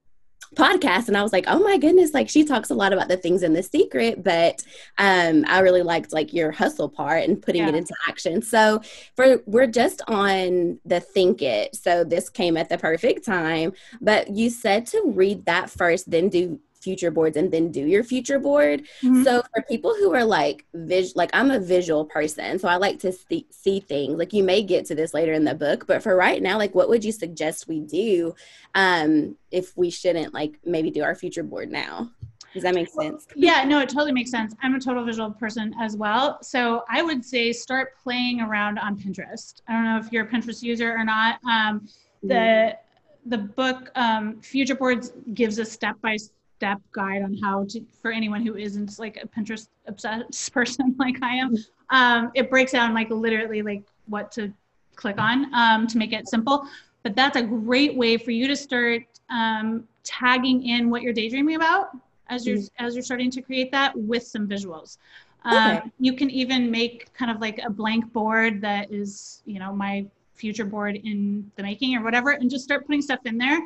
S8: podcast and I was like, oh my goodness, like she talks a lot about the things in the secret, but um I really liked like your hustle part and putting yeah. it into action. So for we're just on the think it. So this came at the perfect time, but you said to read that first, then do future boards and then do your future board. Mm-hmm. So for people who are like vis like I'm a visual person, so I like to see, see things. Like you may get to this later in the book, but for right now, like what would you suggest we do um if we shouldn't like maybe do our future board now? Does that make sense?
S2: Yeah, no, it totally makes sense. I'm a total visual person as well. So I would say start playing around on Pinterest. I don't know if you're a Pinterest user or not. Um, the mm-hmm. the book um, Future Boards gives a step by step guide on how to for anyone who isn't like a Pinterest obsessed person like I am. Um, it breaks down like literally like what to click on um, to make it simple. But that's a great way for you to start um, tagging in what you're daydreaming about as you're mm-hmm. as you're starting to create that with some visuals. Um, okay. you can even make kind of like a blank board that is, you know, my future board in the making or whatever, and just start putting stuff in there.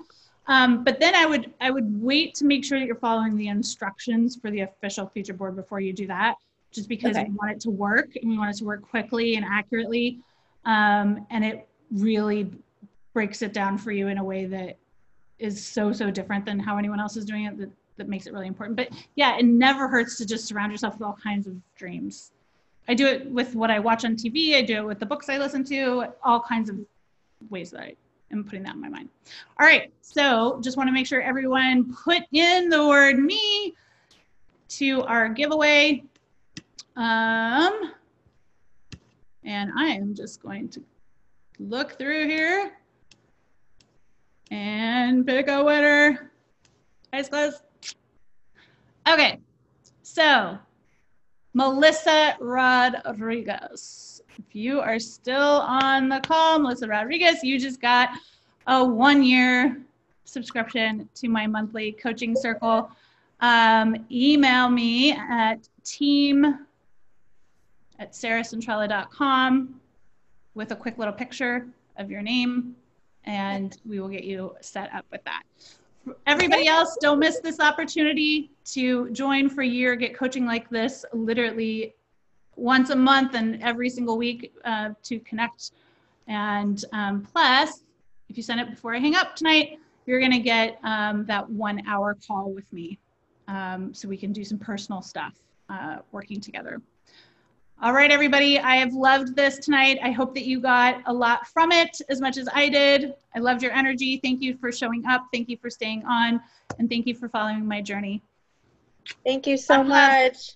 S2: Um, but then I would I would wait to make sure that you're following the instructions for the official future board before you do that, just because okay. we want it to work and we want it to work quickly and accurately, um, and it really breaks it down for you in a way that is so so different than how anyone else is doing it that, that makes it really important. But yeah it never hurts to just surround yourself with all kinds of dreams. I do it with what i watch on tv i do it with the books i listen to all kinds of ways that i am putting that in my mind all right so just want to make sure everyone put in the word me to our giveaway um and i am just going to look through here and pick a winner. Eyes closed. Okay, so Melissa Rodriguez. If you are still on the call, Melissa Rodriguez, you just got a one year subscription to my monthly coaching circle. Um, email me at team at sarahcentrella.com with a quick little picture of your name and we will get you set up with that. Everybody else, don't miss this opportunity to join for a year, get coaching like this literally once a month and every single week uh, to connect. And um, plus, if you send it before I hang up tonight, you're going to get um, that one hour call with me um, so we can do some personal stuff uh, working together. All right, everybody, I have loved this tonight. I hope that you got a lot from it as much as I did. I loved your energy. Thank you for showing up. Thank you for staying on. And thank you for following my journey.
S5: Thank you so much.